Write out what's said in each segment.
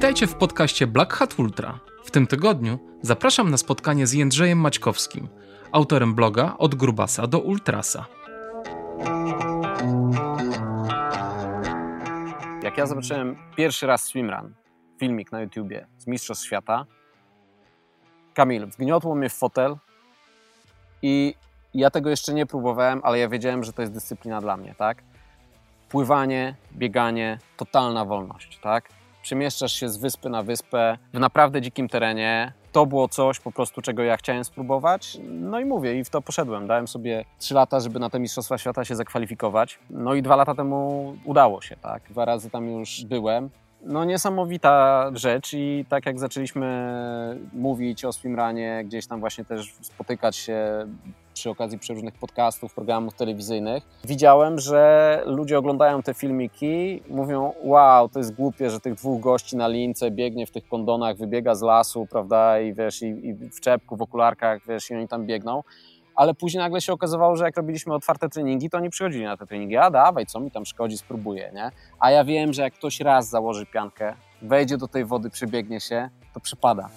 Witajcie w podcaście Black Hat Ultra. W tym tygodniu zapraszam na spotkanie z Jędrzejem Maćkowskim, autorem bloga Od Grubasa do Ultrasa. Jak ja zobaczyłem pierwszy raz swimrun, filmik na YouTubie z Mistrzostw Świata, Kamil, wgniotło mnie w fotel i ja tego jeszcze nie próbowałem, ale ja wiedziałem, że to jest dyscyplina dla mnie, tak? Pływanie, bieganie, totalna wolność, tak? Przemieszczasz się z wyspy na wyspę w naprawdę dzikim terenie. To było coś po prostu, czego ja chciałem spróbować. No i mówię, i w to poszedłem. Dałem sobie trzy lata, żeby na te Mistrzostwa Świata się zakwalifikować. No i dwa lata temu udało się, tak? Dwa razy tam już byłem. No niesamowita rzecz i tak jak zaczęliśmy mówić o swimranie, gdzieś tam właśnie też spotykać się przy okazji przeróżnych podcastów, programów telewizyjnych, widziałem, że ludzie oglądają te filmiki, mówią wow, to jest głupie, że tych dwóch gości na lince biegnie w tych kondonach, wybiega z lasu, prawda, i wiesz, i, i w czepku, w okularkach, wiesz, i oni tam biegną ale później nagle się okazywało, że jak robiliśmy otwarte treningi, to oni przychodzili na te treningi, a dawaj, co mi tam szkodzi, spróbuję, nie? A ja wiem, że jak ktoś raz założy piankę, wejdzie do tej wody, przebiegnie się, to przypada.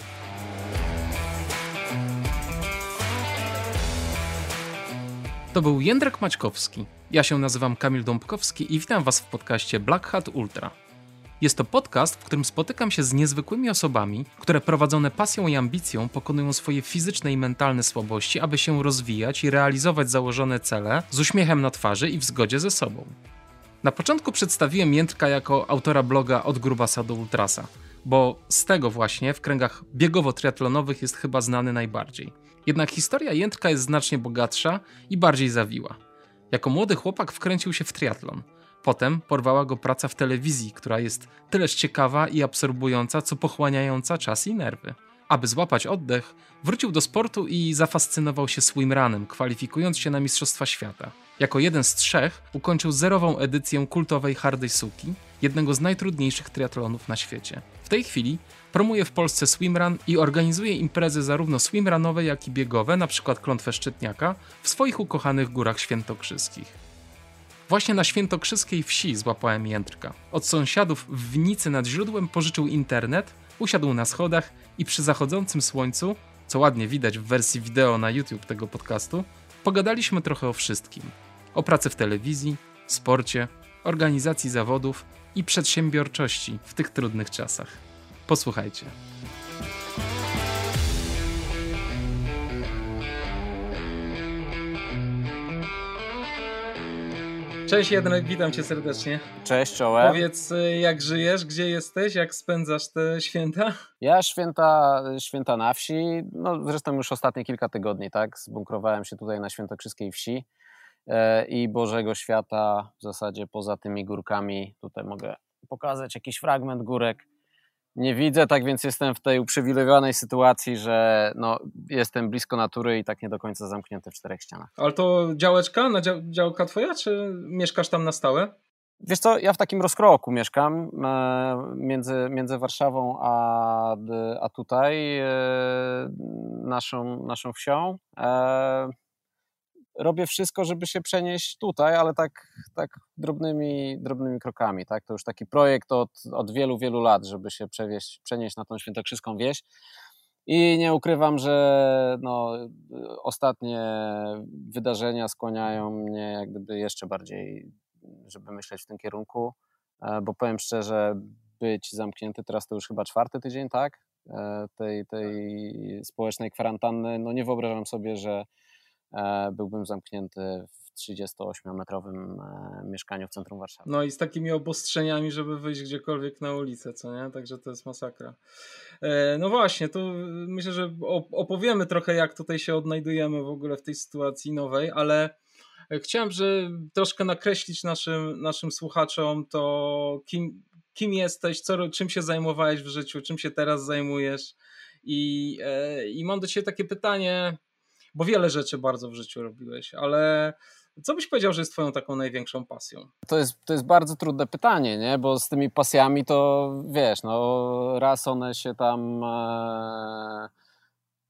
To był Jędrek Maćkowski. Ja się nazywam Kamil Dąbkowski i witam Was w podcaście Black Hat Ultra. Jest to podcast, w którym spotykam się z niezwykłymi osobami, które prowadzone pasją i ambicją pokonują swoje fizyczne i mentalne słabości, aby się rozwijać i realizować założone cele z uśmiechem na twarzy i w zgodzie ze sobą. Na początku przedstawiłem Jędrka jako autora bloga Od Grubasa do Ultrasa, bo z tego właśnie w kręgach biegowo-triatlonowych jest chyba znany najbardziej. Jednak historia Jędrka jest znacznie bogatsza i bardziej zawiła. Jako młody chłopak wkręcił się w triatlon – Potem porwała go praca w telewizji, która jest tyleż ciekawa i absorbująca, co pochłaniająca czas i nerwy. Aby złapać oddech, wrócił do sportu i zafascynował się swimrunem, kwalifikując się na Mistrzostwa Świata. Jako jeden z trzech ukończył zerową edycję kultowej Hardej Suki, jednego z najtrudniejszych triatlonów na świecie. W tej chwili promuje w Polsce swimrun i organizuje imprezy zarówno swimrunowe, jak i biegowe, np. Klątwę Szczytniaka, w swoich ukochanych górach świętokrzyskich. Właśnie na świętokrzyskiej wsi złapałem jędrka. Od sąsiadów w Winicy nad źródłem pożyczył internet, usiadł na schodach i przy zachodzącym słońcu, co ładnie widać w wersji wideo na YouTube tego podcastu, pogadaliśmy trochę o wszystkim. O pracy w telewizji, sporcie, organizacji zawodów i przedsiębiorczości w tych trudnych czasach. Posłuchajcie. Cześć Jednek, witam cię serdecznie. Cześć, czołem. Powiedz, y, jak żyjesz, gdzie jesteś, jak spędzasz te święta? Ja święta, święta na wsi, no zresztą już ostatnie kilka tygodni, tak, zbunkrowałem się tutaj na świętokrzyskiej wsi e, i Bożego Świata w zasadzie poza tymi górkami, tutaj mogę pokazać jakiś fragment górek, nie widzę, tak więc jestem w tej uprzywilejowanej sytuacji, że no, jestem blisko natury i tak nie do końca zamknięty w czterech ścianach. Ale to działeczka, na dział, działka twoja, czy mieszkasz tam na stałe? Wiesz co, ja w takim rozkroku mieszkam e, między, między Warszawą a, a tutaj e, naszą, naszą wsią. E, robię wszystko, żeby się przenieść tutaj, ale tak, tak drobnymi, drobnymi krokami. Tak? To już taki projekt od, od wielu, wielu lat, żeby się przewieźć, przenieść na tą świętokrzyską wieś. I nie ukrywam, że no, ostatnie wydarzenia skłaniają mnie jak gdyby jeszcze bardziej, żeby myśleć w tym kierunku, e, bo powiem szczerze, być zamknięty teraz to już chyba czwarty tydzień, tak? E, tej, tej społecznej kwarantanny, no nie wyobrażam sobie, że byłbym zamknięty w 38-metrowym e, mieszkaniu w centrum Warszawy. No i z takimi obostrzeniami, żeby wyjść gdziekolwiek na ulicę, co nie? Także to jest masakra. E, no właśnie, to myślę, że opowiemy trochę, jak tutaj się odnajdujemy w ogóle w tej sytuacji nowej, ale chciałem, że troszkę nakreślić naszym, naszym słuchaczom to, kim, kim jesteś, co, czym się zajmowałeś w życiu, czym się teraz zajmujesz. I, I mam do Ciebie takie pytanie, bo wiele rzeczy bardzo w życiu robiłeś, ale co byś powiedział, że jest twoją taką największą pasją? To jest, to jest bardzo trudne pytanie, nie? bo z tymi pasjami to wiesz, no raz one się tam e,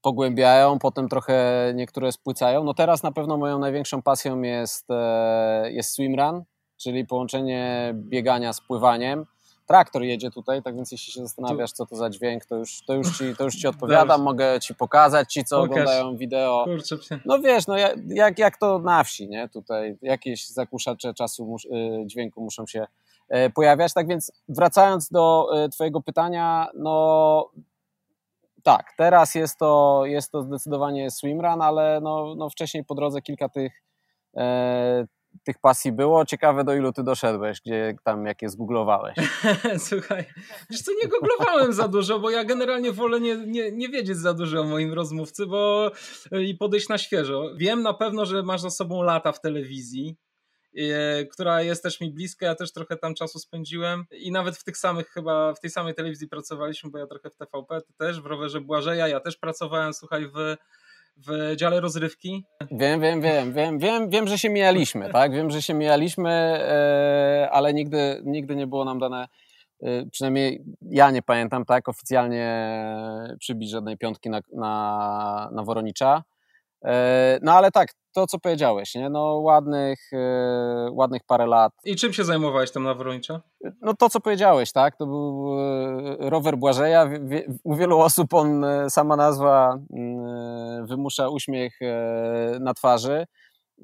pogłębiają, potem trochę niektóre spłycają. No teraz na pewno moją największą pasją jest, e, jest swimrun, czyli połączenie biegania z pływaniem. Traktor jedzie tutaj, tak więc jeśli się zastanawiasz, co to za dźwięk, to już, to już, ci, to już ci odpowiadam, mogę ci pokazać, ci co Pokaż. oglądają wideo. Kurczę, no wiesz, no jak, jak to na wsi, nie? Tutaj jakieś zakuszacze czasu, mus, y, dźwięku muszą się e, pojawiać. Tak więc wracając do e, twojego pytania, no tak, teraz jest to, jest to zdecydowanie swimrun, ale no, no wcześniej po drodze kilka tych, tych pasji było. Ciekawe, do ilu ty doszedłeś, gdzie tam jakie zgooglowałeś. Słuchaj, wiesz co, nie googlowałem za dużo, bo ja generalnie wolę nie, nie, nie wiedzieć za dużo o moim rozmówcy, bo i podejść na świeżo. Wiem na pewno, że masz za sobą lata w telewizji, E, która jest też mi bliska, ja też trochę tam czasu spędziłem i nawet w tych samych chyba, w tej samej telewizji pracowaliśmy, bo ja trochę w TVP, ty też, w rowerze Błażeja, ja też pracowałem, słuchaj, w, w dziale rozrywki. Wiem, wiem, wiem, wiem, wiem, wiem, że się mijaliśmy, tak, wiem, że się mijaliśmy, e, ale nigdy, nigdy nie było nam dane e, przynajmniej ja nie pamiętam, tak, oficjalnie przybić żadnej piątki na, na, na Woronicza. No ale tak, to, co powiedziałeś, nie? No, ładnych, e, ładnych parę lat. I czym się zajmowałeś tam na Woronicza? No to, co powiedziałeś, tak? To był e, rower Błażeja. U wielu osób on, e, sama nazwa mm, wymusza uśmiech na twarzy,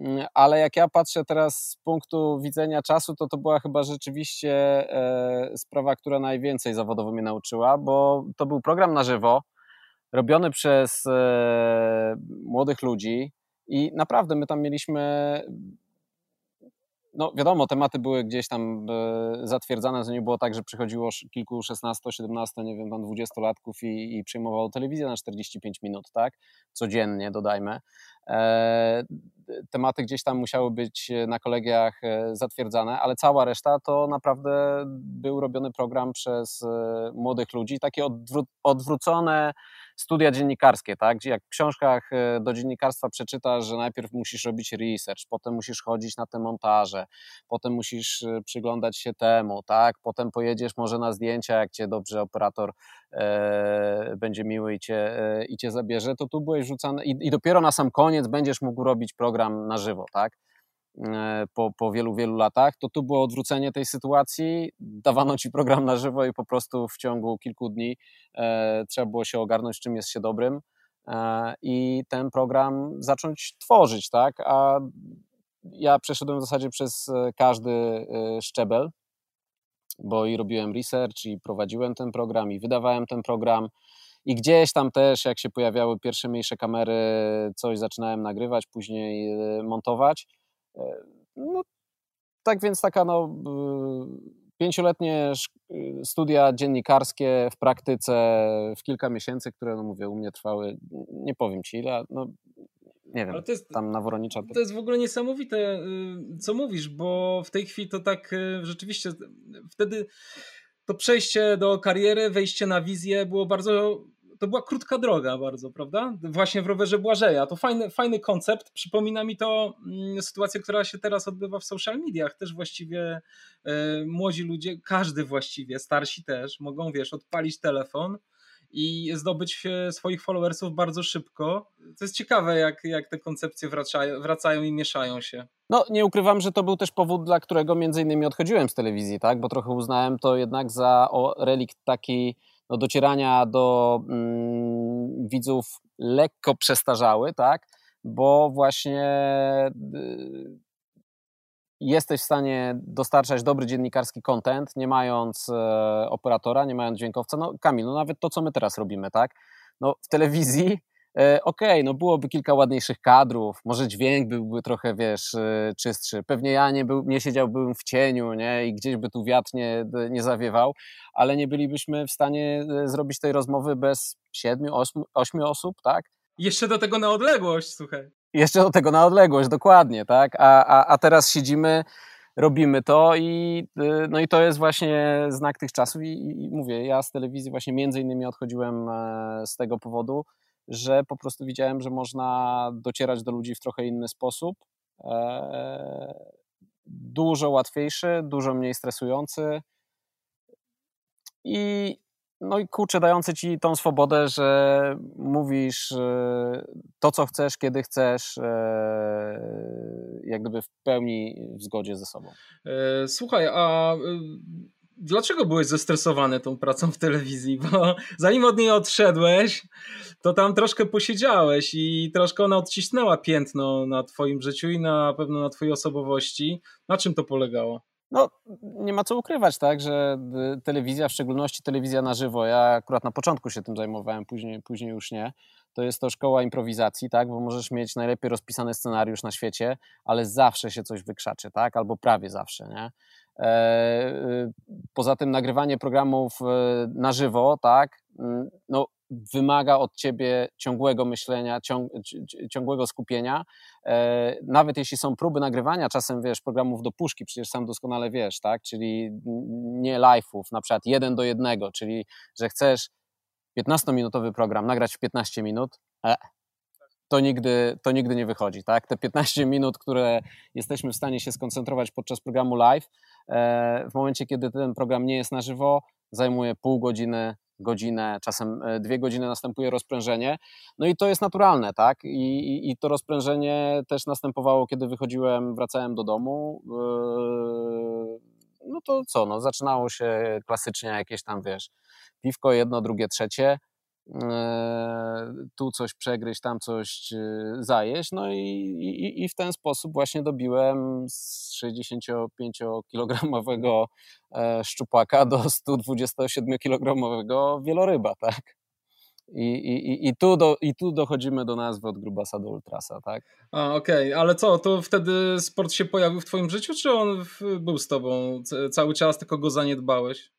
mm, ale jak ja patrzę teraz z punktu widzenia czasu, to to była chyba rzeczywiście sprawa, która najwięcej zawodowo mnie nauczyła, bo to był program na żywo, robiony przez młodych ludzi, i naprawdę my tam mieliśmy no wiadomo, tematy były gdzieś tam e, zatwierdzane, to nie było tak, że przychodziło kilku 16, 17, nie wiem, tam 20-latków i, i przyjmowało telewizję na 45 minut, tak? Codziennie, dodajmy. E, tematy gdzieś tam musiały być na kolegiach e, zatwierdzane, ale cała reszta to naprawdę był robiony program przez e, młodych ludzi, takie odwró odwrócone studia dziennikarskie, tak? Gdzie jak w książkach e, do dziennikarstwa przeczytasz, że najpierw musisz robić research, potem musisz chodzić na te montaże, potem musisz e, przyglądać się temu, tak? Potem pojedziesz może na zdjęcia, jak cię dobrze operator e, będzie miły i cię, e, i cię zabierze, to tu byłeś rzucany i, i dopiero na sam koniec będziesz mógł robić program na żywo, tak? E, po, po wielu, wielu latach, to tu było odwrócenie tej sytuacji, dawano ci program na żywo i po prostu w ciągu kilku dni e, trzeba było się ogarnąć, czym jest się dobrym e, i ten program zacząć tworzyć, tak, a ja przeszedłem w zasadzie przez e, każdy e, szczebel, bo i robiłem research, i prowadziłem ten program, i wydawałem ten program, i gdzieś tam też, jak się pojawiały pierwsze mniejsze kamery, coś zaczynałem nagrywać, później montować. E, no, tak więc taka no, pięcioletnie studia dziennikarskie w praktyce w kilka miesięcy, które no mówię, u mnie trwały, nie powiem ci ile, no nie wiem, jest, tam na Woronicza. To jest w ogóle niesamowite, y, co mówisz, bo w tej chwili to tak y, rzeczywiście wtedy to przejście do kariery, wejście na wizję było bardzo to była krótka droga bardzo, prawda? Właśnie w rowerze Błażeja. To fajny, fajny koncept. Przypomina mi to mm, sytuację, która się teraz odbywa w social mediach. Też właściwie y, młodzi ludzie, każdy właściwie, starsi też, mogą, wiesz, odpalić telefon i zdobyć e, swoich followersów bardzo szybko. To jest ciekawe, jak, jak te koncepcje wracają, wracają i mieszają się. No, nie ukrywam, że to był też powód, dla którego między innymi odchodziłem z telewizji, tak? Bo trochę uznałem to jednak za relikt taki no, docierania do mm, widzów lekko przestarzały, tak? Bo właśnie y, jesteś w stanie dostarczać dobry dziennikarski content, nie mając e, operatora, nie mając dźwiękowca. No Kamil, no nawet to, co my teraz robimy, tak? No w telewizji okej, okay, no byłoby kilka ładniejszych kadrów, może dźwięk byłby trochę, wiesz, e, czystszy. Pewnie ja nie, był, nie siedziałbym w cieniu, nie, i gdzieś by tu wiatr nie, nie zawiewał, ale nie bylibyśmy w stanie e, zrobić tej rozmowy bez siedmiu, ośmiu, ośmiu osób, tak? Jeszcze do tego na odległość, słuchaj. Jeszcze do tego na odległość, dokładnie, tak? A, a, a teraz siedzimy, robimy to i, no i to jest właśnie znak tych czasów i, i mówię, ja z telewizji właśnie między innymi odchodziłem z tego powodu, że po prostu widziałem, że można docierać do ludzi w trochę inny sposób. E, dużo łatwiejszy, dużo mniej stresujący i no i kurczę, dający ci tą swobodę, że mówisz e, to, co chcesz, kiedy chcesz, e, jak gdyby w pełni w zgodzie ze sobą. Słuchaj, a dlaczego byłeś zestresowany tą pracą w telewizji? Bo zanim od niej odszedłeś, to tam troszkę posiedziałeś i troszkę ona odcisnęła piętno na twoim życiu i na pewno na twojej osobowości. Na czym to polegało? No, nie ma co ukrywać, tak, że telewizja, w szczególności telewizja na żywo, ja akurat na początku się tym zajmowałem, później, później już nie, to jest to szkoła improwizacji, tak, bo możesz mieć najlepiej rozpisany scenariusz na świecie, ale zawsze się coś wykrzaczy, tak, albo prawie zawsze, nie. E, y, poza tym nagrywanie programów e, na żywo, tak, mm, no wymaga od ciebie ciągłego myślenia, ciąg, ciągłego skupienia. E, nawet jeśli są próby nagrywania czasem, wiesz, programów do puszki, przecież sam doskonale wiesz, tak? Czyli nie live'ów, na przykład jeden do jednego, czyli że chcesz 15-minutowy program nagrać w 15 minut, to nigdy, to nigdy nie wychodzi, tak? Te 15 minut, które jesteśmy w stanie się skoncentrować podczas programu live, w momencie, kiedy ten program nie jest na żywo, zajmuje pół godziny, godzinę, czasem e, dwie godziny następuje rozprężenie. No i to jest naturalne, tak? I, i, i to rozprężenie też następowało, kiedy wychodziłem, wracałem do domu. E, no to co, no zaczynało się klasycznie jakieś tam, wiesz, piwko jedno, drugie, trzecie e, tu coś przegryźć, tam coś zajeść. No i, i, i w ten sposób właśnie dobiłem z 65-kilogramowego E, szczupaka do 127-kilogramowego wieloryba, tak? I, i, i, tu do, I tu dochodzimy do nazwy od grubasa do ultrasa, tak? A, okej, okay. ale co, to wtedy sport się pojawił w twoim życiu, czy on był z tobą cały czas, tylko go zaniedbałeś?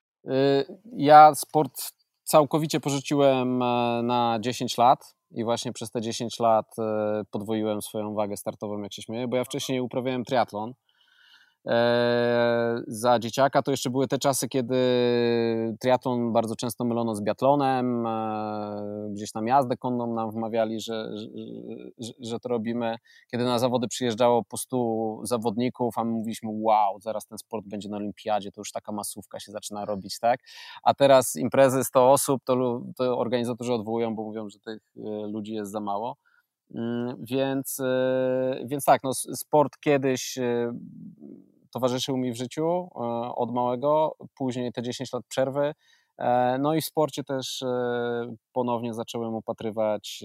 Ja sport całkowicie porzuciłem e, na 10 lat i właśnie przez te 10 lat e, podwoiłem swoją wagę startową, jak się śmieję, bo ja wcześniej uprawiałem triatlon za dzieciaka to jeszcze były te czasy, kiedy triatlon bardzo często mylono z biatlonem, e, gdzieś tam jazdę konną nam wmawiali, że, że, że, to robimy. Kiedy na zawody przyjeżdżało po 100 zawodników, a my mówiliśmy, wow, zaraz ten sport będzie na olimpiadzie, to już taka masówka się zaczyna robić, tak? A teraz imprezy 100 osób, to, to organizatorzy odwołują, bo mówią, że tych e, ludzi jest za mało. Mm, więc, więc tak, no, sport kiedyś towarzyszył mi w życiu e, od małego, później te 10 lat przerwy. E, no i w sporcie też e, ponownie zacząłem upatrywać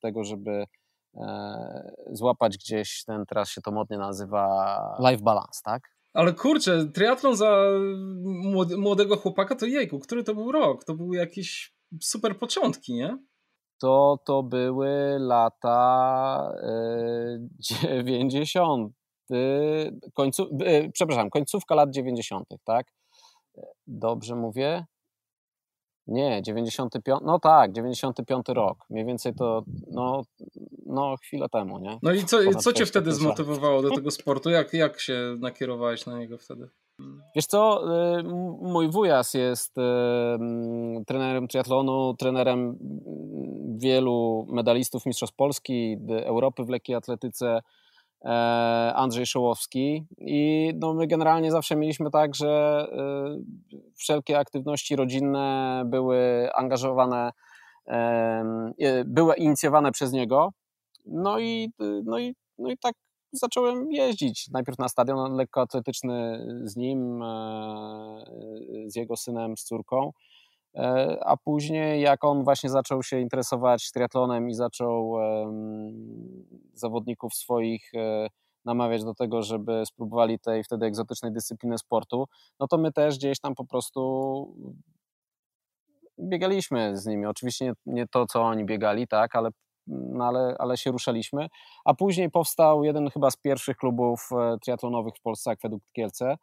tego, żeby złapać gdzieś ten, teraz się to modnie nazywa life balance, tak? Ale kurczę, triatlon za młodego chłopaka to jejku, który to był rok? To były jakieś super początki, nie? To to były lata 90. końcu, e, przepraszam, końcówka lat 90., tak? Dobrze mówię? Nie, 95, no tak, 95 rok. Mniej więcej to, no, no chwilę temu, nie? No i co, co cię wtedy zmotywowało do tego sportu? Jak, jak się nakierowałeś na niego wtedy? Wiesz co, y, mój wujas jest y, trenerem triatlonu, trenerem wielu medalistów Mistrzostw Polski, Europy w lekkiej atletyce, Andrzej Szołowski i no my generalnie zawsze mieliśmy tak, że e, wszelkie aktywności rodzinne były angażowane, e, były inicjowane przez niego. No i, no i, no i tak zacząłem jeździć. Najpierw na stadion lekkoatletyczny z nim, z jego synem, z córką. E, a później jak on właśnie zaczął się interesować triatlonem i zaczął zawodników swoich e, namawiać do tego, żeby spróbowali tej wtedy egzotycznej dyscypliny sportu, no to my też gdzieś tam po prostu biegaliśmy z nimi. Oczywiście nie, to, co oni biegali, tak, ale, no ale, ale się ruszaliśmy. A później powstał jeden chyba z pierwszych klubów e, triatlonowych w Polsce, Akwedukt Kielce,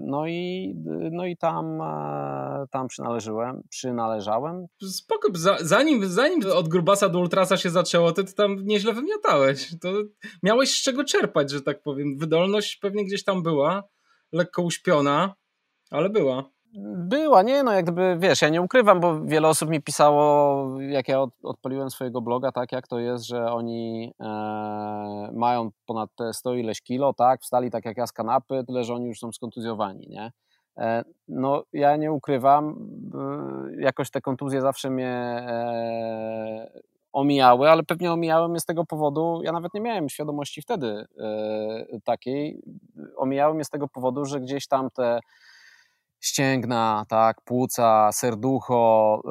no i, no i tam, e, tam przynależyłem, przynależałem. Spoko, zanim, zanim od Grubasa do Ultrasa się zaczęło, to ty tam nieźle wymiatałeś. To miałeś z czego czerpać, że tak powiem. Wydolność pewnie gdzieś tam była, lekko uśpiona, ale była. Była, nie, no jak gdyby, wiesz, ja nie ukrywam, bo wiele osób mi pisało, jak ja od, odpaliłem swojego bloga, tak, jak to jest, że oni e, mają ponad te 100 ileś kilo, tak, wstali tak jak ja z kanapy, tyle, że oni już są skontuzjowani, nie. E, no, ja nie ukrywam, e, jakoś te kontuzje zawsze mnie e, omijały, ale pewnie omijały mnie z tego powodu, ja nawet nie miałem świadomości wtedy e, takiej, omijały mnie z tego powodu, że gdzieś tam te ścięgna, tak, płuca, serducho,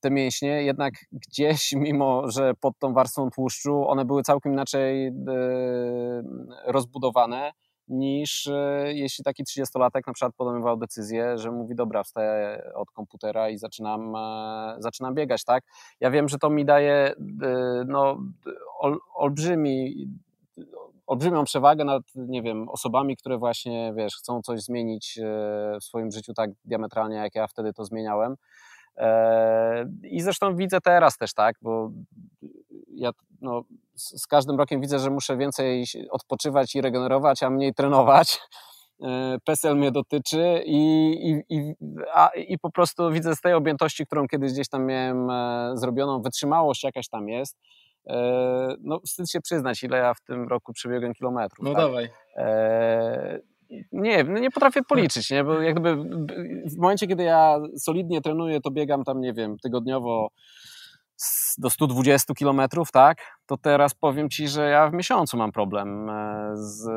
te mięśnie, jednak gdzieś, mimo że pod tą warstwą tłuszczu, one były całkiem inaczej rozbudowane niż e, jeśli taki 30-latek na przykład podejmował decyzję, że mówi dobra, wstaję od komputera i zaczynam, e, zaczynam biegać, tak? Ja wiem, że to mi daje no, ol, olbrzymi olbrzymią przewagę nad, nie wiem, osobami, które właśnie, wiesz, chcą coś zmienić w swoim życiu tak diametralnie, jak ja wtedy to zmieniałem. I zresztą widzę teraz też, tak, bo ja no, z każdym rokiem widzę, że muszę więcej odpoczywać i regenerować, a mniej trenować. E, PESEL mnie dotyczy i, i, a, i po prostu widzę z tej objętości, którą kiedyś gdzieś tam miałem e, zrobioną, wytrzymałość jakaś tam jest. E, no, wstyd się przyznać, ile ja w tym roku przebiegłem kilometrów. No tak? dawaj. Nie, no nie potrafię policzyć, nie? bo jak gdyby w momencie, kiedy ja solidnie trenuję, to biegam tam, nie wiem, tygodniowo do 120 kilometrów, tak? To teraz powiem Ci, że ja w miesiącu mam problem e, z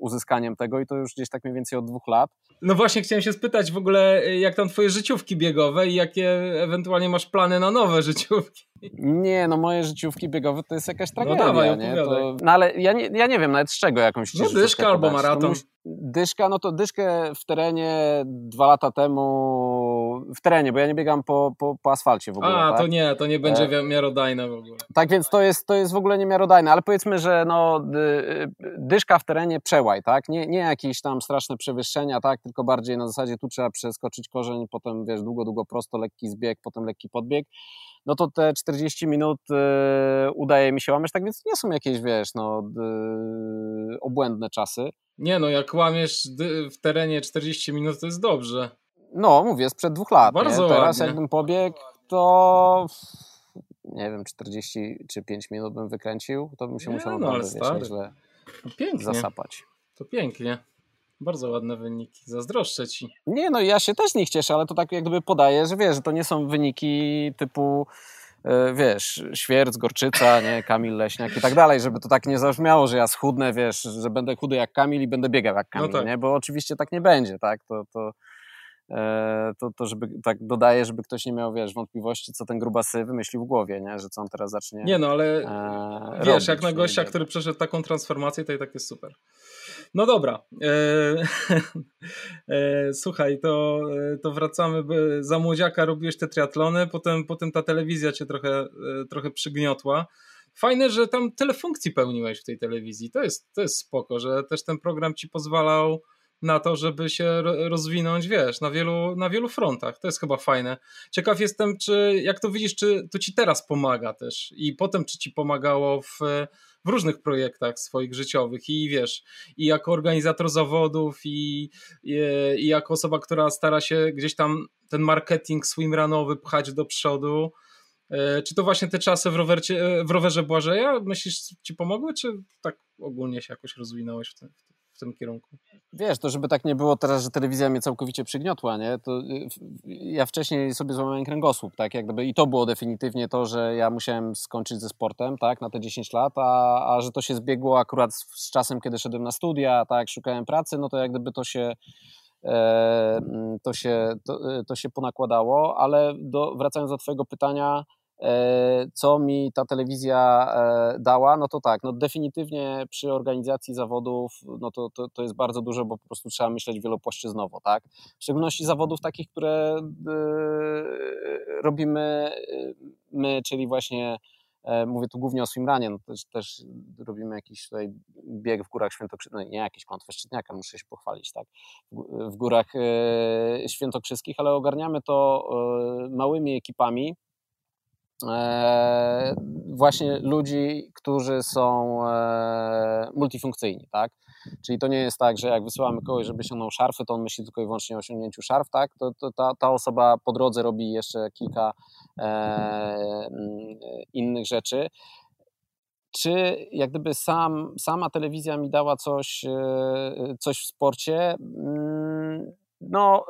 uzyskaniem tego i to już gdzieś tak mniej więcej od dwóch lat. No właśnie chciałem się spytać w ogóle, jak tam Twoje życiówki biegowe i jakie ewentualnie masz plany na nowe życiówki? Nie, no moje życiówki biegowe to jest jakaś no tragedia, no dawaj, nie? To, no ale ja nie, ja nie wiem nawet z czego jakąś No dyszka albo maraton. No, dyszka, no to dyszkę w terenie dwa lata temu w terenie, bo ja nie biegam po, po, po asfalcie w ogóle. A, tak? to nie, to nie będzie e... miarodajne w ogóle. Tak więc to jest, to jest w ogóle niemiarodajne, ale powiedzmy, że no, dyszka w terenie przełaj, tak? Nie, nie jakieś tam straszne przewyższenia, tak? Tylko bardziej na zasadzie tu trzeba przeskoczyć korzeń, potem wiesz, długo, długo prosto, lekki zbieg, potem lekki podbieg no to te 40 minut y, udaje mi się łamać, tak więc nie są jakieś, wiesz, no, y, obłędne czasy. Nie no, jak łamiesz w terenie 40 minut, to jest dobrze. No, mówię, sprzed dwóch lat. Bardzo nie? Teraz ładnie. jakbym pobiegł, to nie wiem, 40 czy 5 minut bym wykręcił, to bym się nie, musiał no, naprawdę, wiesz, źle no, pięknie. zasapać. To pięknie. Bardzo ładne wyniki. Zazdroszczę ci. Nie, no ja się też nie cieszę, ale to tak jak gdyby podaję, że wiesz, że to nie są wyniki typu e, wiesz, Świerc, Gorczyca, nie, Kamil Leśniak i tak dalej, żeby to tak nie zabrzmiało, że ja schudnę, wiesz, że będę chudy jak Kamil i będę biegał jak no Kamil, no tak. nie, bo oczywiście tak nie będzie, tak, to, to, to, to żeby tak dodaję, żeby ktoś nie miał, wiesz, wątpliwości, co ten grubasy wymyślił w głowie, nie, że co on teraz zacznie Nie, no ale e, wiesz, robić, jak na gościa, który przeszedł taką transformację, to i tak jest super. No dobra. E, e, słuchaj, to, e, to wracamy. Za młodziaka robiłeś te triatlony, potem, potem ta telewizja cię trochę, e, trochę przygniotła. Fajne, że tam tyle funkcji pełniłeś w tej telewizji. To jest, to jest spoko, że też ten program ci pozwalał na to, żeby się rozwinąć, wiesz, na wielu, na wielu frontach. To jest chyba fajne. Ciekaw jestem, czy jak to widzisz, czy to ci teraz pomaga też i potem czy ci pomagało w w różnych projektach swoich życiowych i wiesz, i jako organizator zawodów i, i, i jako osoba, która stara się gdzieś tam ten marketing swimrunowy pchać do przodu, e, czy to właśnie te czasy w, rowercie, w rowerze Błażeja, myślisz, ci pomogły, czy tak ogólnie się jakoś rozwinąłeś w tym, w tym kierunku? Wiesz, to żeby tak nie było teraz, że telewizja mnie całkowicie przygniotła, nie? To y, ja wcześniej sobie złamałem kręgosłup, tak? Jak gdyby, I to było definitywnie to, że ja musiałem skończyć ze sportem, tak? Na te 10 lat, a, a że to się zbiegło akurat z, z czasem, kiedy szedłem na studia, tak? Szukałem pracy, no to jak gdyby to się e, to się, to, to się ponakładało, ale do, wracając do twojego pytania, co mi ta telewizja e, dała, no to tak, no definitywnie przy organizacji zawodów, no to, to, to jest bardzo dużo, bo po prostu trzeba myśleć wielopłaszczyznowo, tak? W szczególności zawodów takich, które e, robimy my, czyli właśnie mówię tu głównie o swimrunie, no też, też robimy jakiś tutaj bieg w górach świętokrzyskich, no nie jakiś klątwę szczytniaka, muszę się pochwalić, tak, w, górach świętokrzyskich, ale ogarniamy to małymi ekipami, E, właśnie ludzi, którzy są e, multifunkcyjni, tak? Czyli to nie jest tak, że jak wysyłamy kogoś, żeby osiągnął szarfy, to on myśli tylko i wyłącznie o osiągnięciu szarf, tak? To, to ta, ta osoba po drodze robi jeszcze kilka e, innych rzeczy. Czy jak gdyby sam, sama telewizja mi dała coś, coś w sporcie? Mm, no,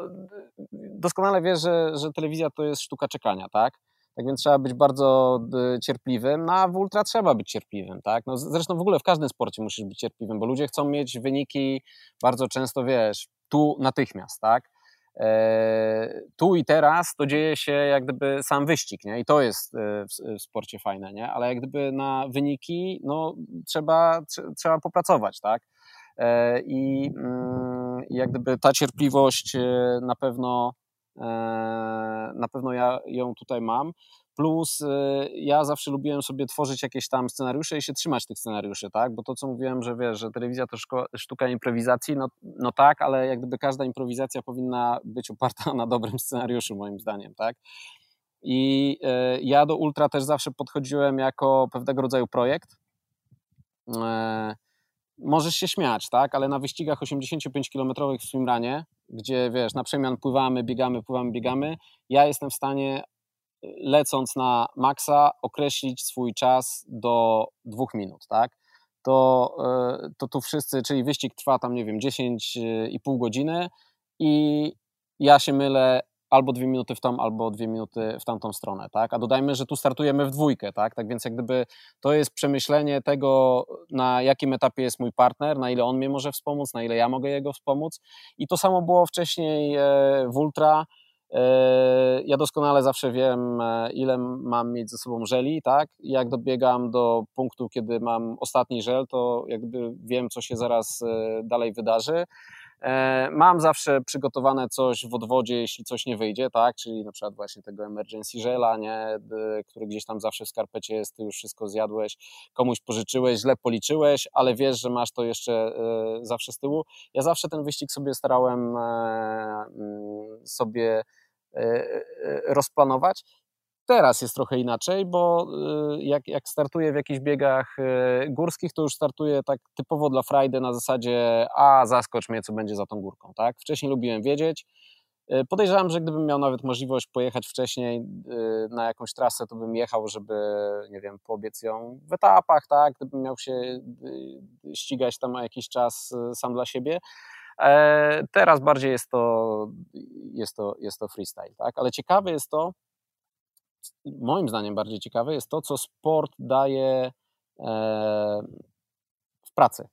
doskonale wiesz, że, że telewizja to jest sztuka czekania, tak? Tak więc trzeba być bardzo y, cierpliwym, no a w ultra trzeba być cierpliwym, tak? No zresztą w ogóle w każdym sporcie musisz być cierpliwym, bo ludzie chcą mieć wyniki bardzo często, wiesz, tu natychmiast, tak? E, tu i teraz to dzieje się jak gdyby sam wyścig, nie? I to jest e, w, sporcie fajne, nie? Ale jak gdyby na wyniki, no trzeba, trzeba popracować, tak? E, I mm, jak gdyby ta cierpliwość na pewno na pewno ja ją tutaj mam. Plus y, ja zawsze lubiłem sobie tworzyć jakieś tam scenariusze i się trzymać tych scenariuszy, tak? Bo to, co mówiłem, że wiesz, że telewizja to sztuka improwizacji, no, no tak, ale jak gdyby każda improwizacja powinna być oparta na dobrym scenariuszu, moim zdaniem, tak? I y, ja do Ultra też zawsze podchodziłem jako pewnego rodzaju projekt. E, możesz się śmiać, tak? Ale na wyścigach 85-kilometrowych w swimranie, gdzie wiesz, na przemian pływamy, biegamy, pływamy, biegamy, ja jestem w stanie lecąc na maksa, określić swój czas do dwóch minut, tak? To, e, to tu wszyscy, czyli wyścig trwa tam, nie wiem, 10,5 godziny i ja się mylę albo dwie minuty w tą, albo dwie minuty w tamtą stronę, tak? A dodajmy, że tu startujemy w dwójkę, tak? Tak więc jak gdyby to jest przemyślenie tego, na jakim etapie jest mój partner, na ile on mnie może wspomóc, na ile ja mogę jego wspomóc i to samo było wcześniej e, w Ultra, E, ja doskonale zawsze wiem, e, ile mam mieć ze sobą żeli, tak? Jak dobiegam do punktu, kiedy mam ostatni żel, to jakby wiem, co się zaraz dalej wydarzy. Mam zawsze przygotowane coś w odwodzie, jeśli coś nie wyjdzie, tak? Czyli na przykład właśnie tego emergency żela, nie? Który gdzieś tam zawsze w skarpecie jest, ty już wszystko zjadłeś, komuś pożyczyłeś, źle policzyłeś, ale wiesz, że masz to jeszcze zawsze z tyłu. Ja zawsze ten wyścig sobie starałem mm, sobie E, e, rozplanować. Teraz jest trochę inaczej, bo e, jak, jak startuję w jakichś biegach górskich, to już startuję tak typowo dla frajdy na zasadzie a zaskocz mnie, co będzie za tą górką. Tak? Wcześniej lubiłem wiedzieć. Podejrzewam, że gdybym miał nawet możliwość pojechać wcześniej na jakąś trasę, to bym jechał, żeby, nie wiem, pobiec ją w etapach, tak? Gdybym miał się ścigać tam jakiś czas sam dla siebie. E, teraz bardziej jest to, jest to, jest to freestyle, tak? Ale ciekawe jest to, moim zdaniem bardziej ciekawe jest to, co sport daje e, w pracy.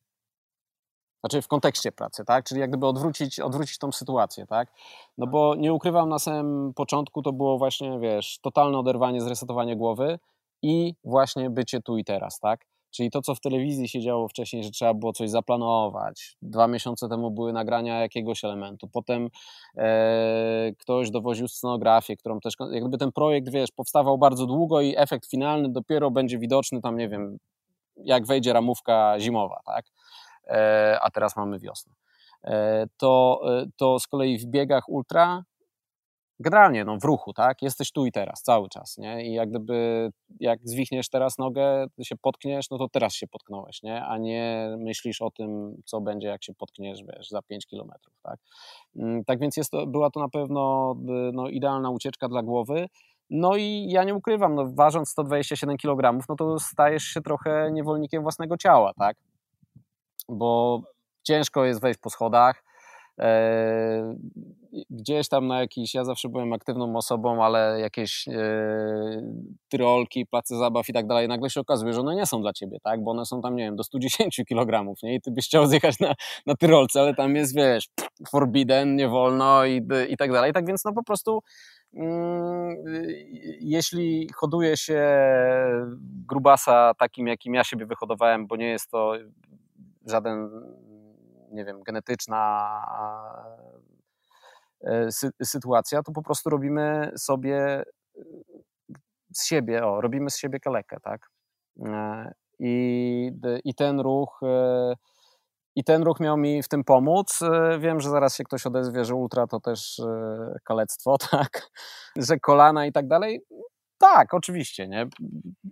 Znaczy w kontekście pracy, tak? Czyli jak gdyby odwrócić, odwrócić tą sytuację, tak? No bo nie ukrywam, na samym początku to było właśnie, wiesz, totalne oderwanie, zresetowanie głowy i właśnie bycie tu i teraz, tak? Czyli to, co w telewizji się działo wcześniej, że trzeba było coś zaplanować. Dwa miesiące temu były nagrania jakiegoś elementu. Potem e, ktoś dowoził scenografię, którą też, jakby ten projekt, wiesz, powstawał bardzo długo i efekt finalny dopiero będzie widoczny tam, nie wiem, jak wejdzie ramówka zimowa, tak? E, a teraz mamy wiosnę. E, to, e, to z kolei w biegach ultra generalnie no, w ruchu, tak? Jesteś tu i teraz, cały czas, nie? I jak gdyby, jak zwichniesz teraz nogę, się potkniesz, no to teraz się potknąłeś, nie? A nie myślisz o tym, co będzie, jak się potkniesz, wiesz, za 5 kilometrów, tak? Mm, tak więc jest to, była to na pewno no, idealna ucieczka dla głowy. No i ja nie ukrywam, no, ważąc 127 kg, no to stajesz się trochę niewolnikiem własnego ciała, tak? Bo ciężko jest wejść po schodach, gdzieś tam na jakiś, ja zawsze byłem aktywną osobą, ale jakieś e, tyrolki, place zabaw i tak dalej, nagle się okazuje, że one nie są dla ciebie, tak, bo one są tam, nie wiem, do 110 kg, nie, i ty byś chciał zjechać na, na tyrolce, ale tam jest, wiesz, forbidden, nie wolno i, i tak dalej, tak więc no po prostu mm, jeśli hoduje się grubasa takim, jakim ja siebie wyhodowałem, bo nie jest to żaden nie wiem, genetyczna e, sytuacja, to po prostu robimy sobie e, z siebie, o, robimy z siebie kalekę, tak? E, I, i ten ruch i ten ruch miał mi w tym pomóc. Wiem, że zaraz się ktoś odezwie, że ultra to też kalectwo, tak? Że kolana i tak dalej. Tak, oczywiście, nie?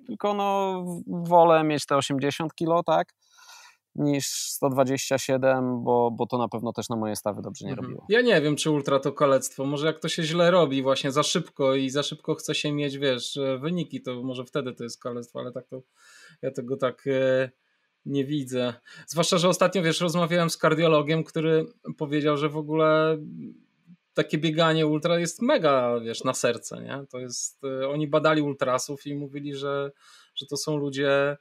Tylko no, wolę mieć te 80 kilo, tak? Niż 127, bo, bo to na pewno też na moje stawy dobrze nie mhm. robiło. Ja nie wiem, czy ultra to kalectwo. Może jak to się źle robi, właśnie za szybko i za szybko chce się mieć, wiesz, wyniki, to może wtedy to jest kalectwo, ale tak to ja tego tak e, nie widzę. Zwłaszcza, że ostatnio, wiesz, rozmawiałem z kardiologiem, który powiedział, że w ogóle takie bieganie ultra jest mega, wiesz, na serce, nie? To jest, e, oni badali ultrasów i mówili, że, że to są ludzie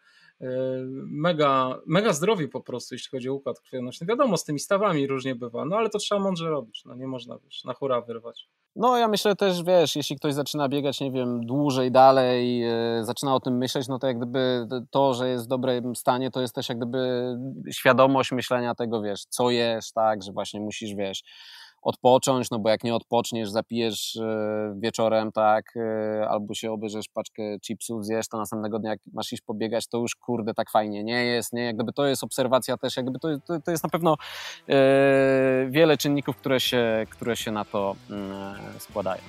mega, mega zdrowi po prostu, jeśli chodzi o układ krwionośny. Wiadomo, z tymi stawami różnie bywa, no ale to trzeba mądrze robić, no nie można, wiesz, na hura wyrwać. No ja myślę też, wiesz, jeśli ktoś zaczyna biegać, nie wiem, dłużej, dalej, e, zaczyna o tym myśleć, no to jak gdyby to, że jest w dobrym stanie, to jest też jak gdyby świadomość myślenia tego, wiesz, co jesz, tak, że właśnie musisz, wiesz, odpocząć, no bo jak nie odpoczniesz, zapijesz e, wieczorem, tak, e, albo się obejrzesz paczkę chipsów, zjesz, to następnego dnia jak masz iść pobiegać, to już kurde tak fajnie nie jest, nie, jak gdyby to jest obserwacja też, jakby to, to, to jest na pewno e, wiele czynników, które się, które się na to mm, składają.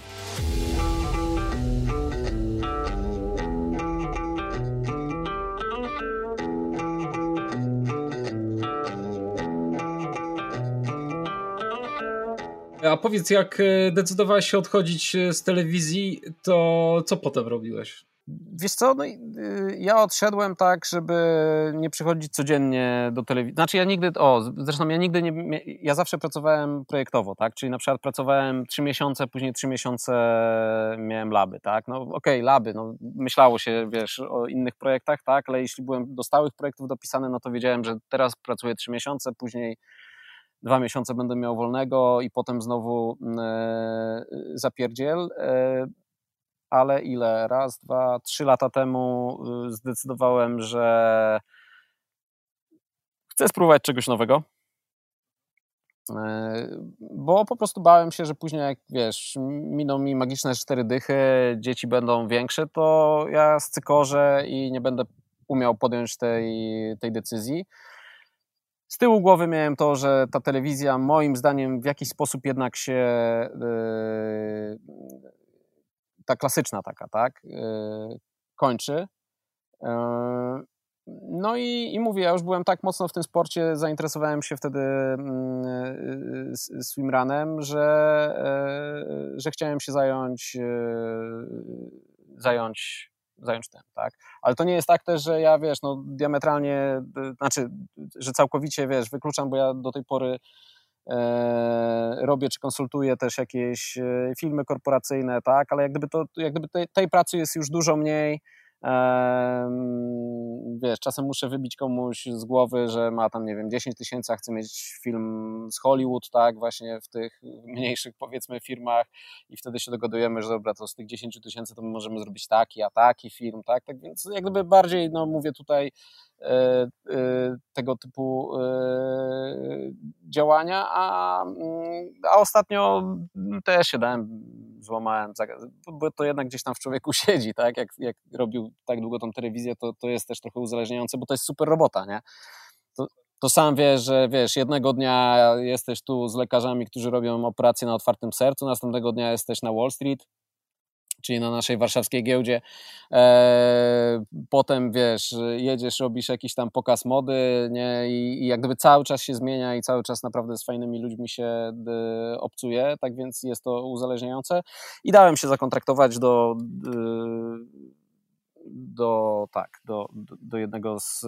A powiedz, jak e, decydowałeś się odchodzić e, z telewizji, to co potem robiłeś? Wiesz co, no, y, ja odszedłem tak, żeby nie przychodzić codziennie do telewizji. Znaczy ja nigdy, o, zresztą ja nigdy nie, ja zawsze pracowałem projektowo, tak, czyli na przykład pracowałem trzy miesiące, później trzy miesiące miałem laby, tak, no okej, okay, laby, no myślało się, wiesz, o innych projektach, tak, ale jeśli byłem do stałych projektów dopisany, no to wiedziałem, że teraz pracuję trzy miesiące, później dwa miesiące będę miał wolnego i potem znowu mm, e, zapierdziel. E, ale ile? Raz, dwa, trzy lata temu y, zdecydowałem, że chcę spróbować czegoś nowego. E, bo po prostu bałem się, że później, jak wiesz, miną mi magiczne cztery dychy, dzieci będą większe, to ja scykorzę i nie będę umiał podjąć tej, tej decyzji z tyłu głowy miałem to, że ta telewizja moim zdaniem w jakiś sposób jednak się yy, ta klasyczna taka, tak, yy, kończy. Yy, no i, i mówię, ja już byłem tak mocno w tym sporcie, zainteresowałem się wtedy swimrunem, że, że chciałem się zająć zająć zająć tym, tak? Ale to nie jest tak też, że ja, wiesz, no diametralnie, y, znaczy, że całkowicie, wiesz, wykluczam, bo ja do tej pory e, robię czy konsultuję też jakieś e, filmy korporacyjne, tak? Ale jak gdyby, to, jak gdyby tej, tej pracy jest już dużo mniej, wiesz, czasem muszę wybić komuś z głowy, że ma tam, nie wiem, 10 tysięcy, a chce mieć film z Hollywood, tak, właśnie w tych mniejszych, powiedzmy, firmach i wtedy się dogadujemy, że dobra, to z tych 10 tysięcy to my możemy zrobić taki, a taki film, tak, tak więc jak gdyby bardziej, no mówię tutaj tego typu e, działania, a, mm, a ostatnio też się dałem, złamałem, bo to jednak gdzieś tam w człowieku siedzi, tak? Jak, jak robił tak długo tą telewizję, to, to jest też trochę uzależniające, bo to jest super robota, nie? To, to sam wiesz, że wiesz, jednego dnia jesteś tu z lekarzami, którzy robią operację na otwartym sercu, następnego dnia jesteś na Wall Street, czyli na naszej warszawskiej giełdzie. E, potem wiesz, jedziesz, robisz jakiś tam pokaz mody, nie? I, I, jak gdyby cały czas się zmienia i cały czas naprawdę z fajnymi ludźmi się e, obcuje, tak więc jest to uzależniające. I dałem się zakontraktować do. E, do, tak, do, do jednego z,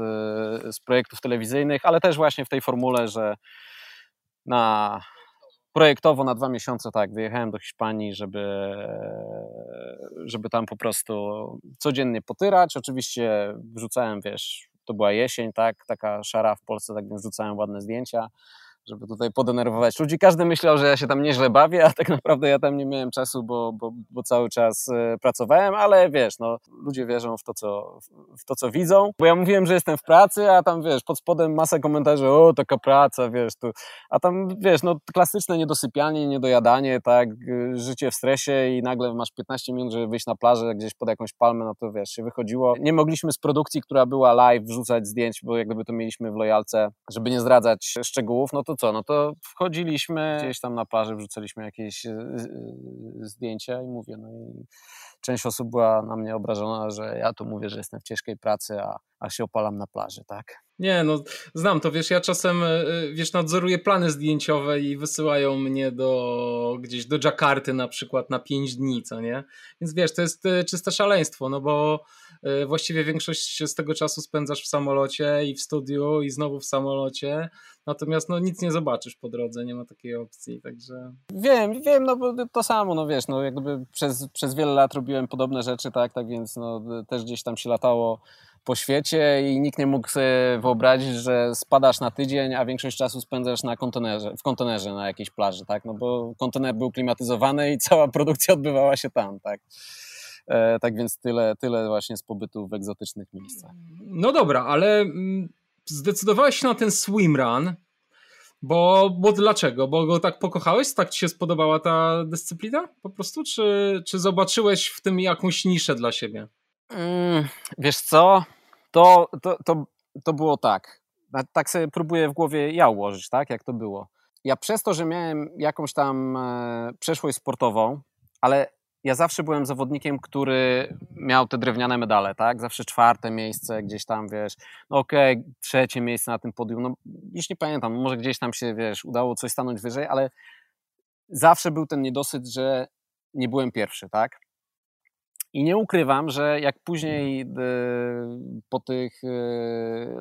z projektów telewizyjnych, ale też właśnie w tej formule, że na projektowo na dwa miesiące, tak, wyjechałem do Hiszpanii, żeby, żeby tam po prostu codziennie potyrać. Oczywiście wrzucałem, wiesz, to była jesień, tak, taka szara w Polsce, tak więc wrzucałem ładne zdjęcia żeby tutaj podenerwować ludzi. Każdy myślał, że ja się tam nieźle bawię, a tak naprawdę ja tam nie miałem czasu, bo, bo, bo cały czas e, pracowałem, ale wiesz, no, ludzie wierzą w to, co, w to, co widzą, bo ja mówiłem, że jestem w pracy, a tam, wiesz, pod spodem masa komentarzy, o, taka praca, wiesz, tu, a tam, wiesz, no, klasyczne niedosypianie, niedojadanie, tak, życie w stresie i nagle masz 15 minut, żeby wyjść na plażę gdzieś pod jakąś palmę, no to, wiesz, się wychodziło. Nie mogliśmy z produkcji, która była live, wrzucać zdjęć, bo jak gdyby to mieliśmy w lojalce, żeby nie zdradzać szczegółów, no to to co, no to wchodziliśmy gdzieś tam na plaży, wrzucaliśmy jakieś e, e, zdjęcia i mówię, no i część osób była na mnie obrażona, że ja tu mówię, że jestem w ciężkiej pracy, a, a się opalam na plaży, tak? Nie, no znam to, wiesz, ja czasem, e, wiesz, nadzoruję plany zdjęciowe i wysyłają mnie do gdzieś do Jakarty na przykład na 5 dni, co nie? Więc wiesz, to jest czyste szaleństwo, no bo właściwie większość z tego czasu spędzasz w samolocie i w studiu i znowu w samolocie, Natomiast no, nic nie zobaczysz po drodze, nie ma takiej opcji, także... Wiem, wiem, no bo to samo, no wiesz, no jakby przez, przez wiele lat robiłem podobne rzeczy, tak, tak więc no też gdzieś tam się latało po świecie i nikt nie mógł sobie wyobrazić, że spadasz na tydzień, a większość czasu spędzasz na kontenerze, w kontenerze na jakiejś plaży, tak? No bo kontener był klimatyzowany i cała produkcja odbywała się tam, tak? E, tak więc tyle, tyle właśnie z pobytu w egzotycznych miejscach. No dobra, ale mm, zdecydowałeś się na ten swimrun, bo, bo dlaczego? Bo go tak pokochałeś? Tak ci się spodobała ta dyscyplina po prostu? Czy, czy zobaczyłeś w tym jakąś niszę dla siebie? Mm, wiesz co? To, to, to, to było tak. Tak sobie próbuję w głowie ja ułożyć, tak? Jak to było. Ja przez to, że miałem jakąś tam e, przeszłość sportową, ale ja zawsze byłem zawodnikiem, który miał te drewniane medale, tak? Zawsze czwarte miejsce, gdzieś tam, wiesz, no okej, okay, trzecie miejsce na tym podium, no już nie pamiętam, może gdzieś tam się, wiesz, udało coś stanąć wyżej, ale zawsze był ten niedosyt, że nie byłem pierwszy, tak? I nie ukrywam, że jak później e, po tych e,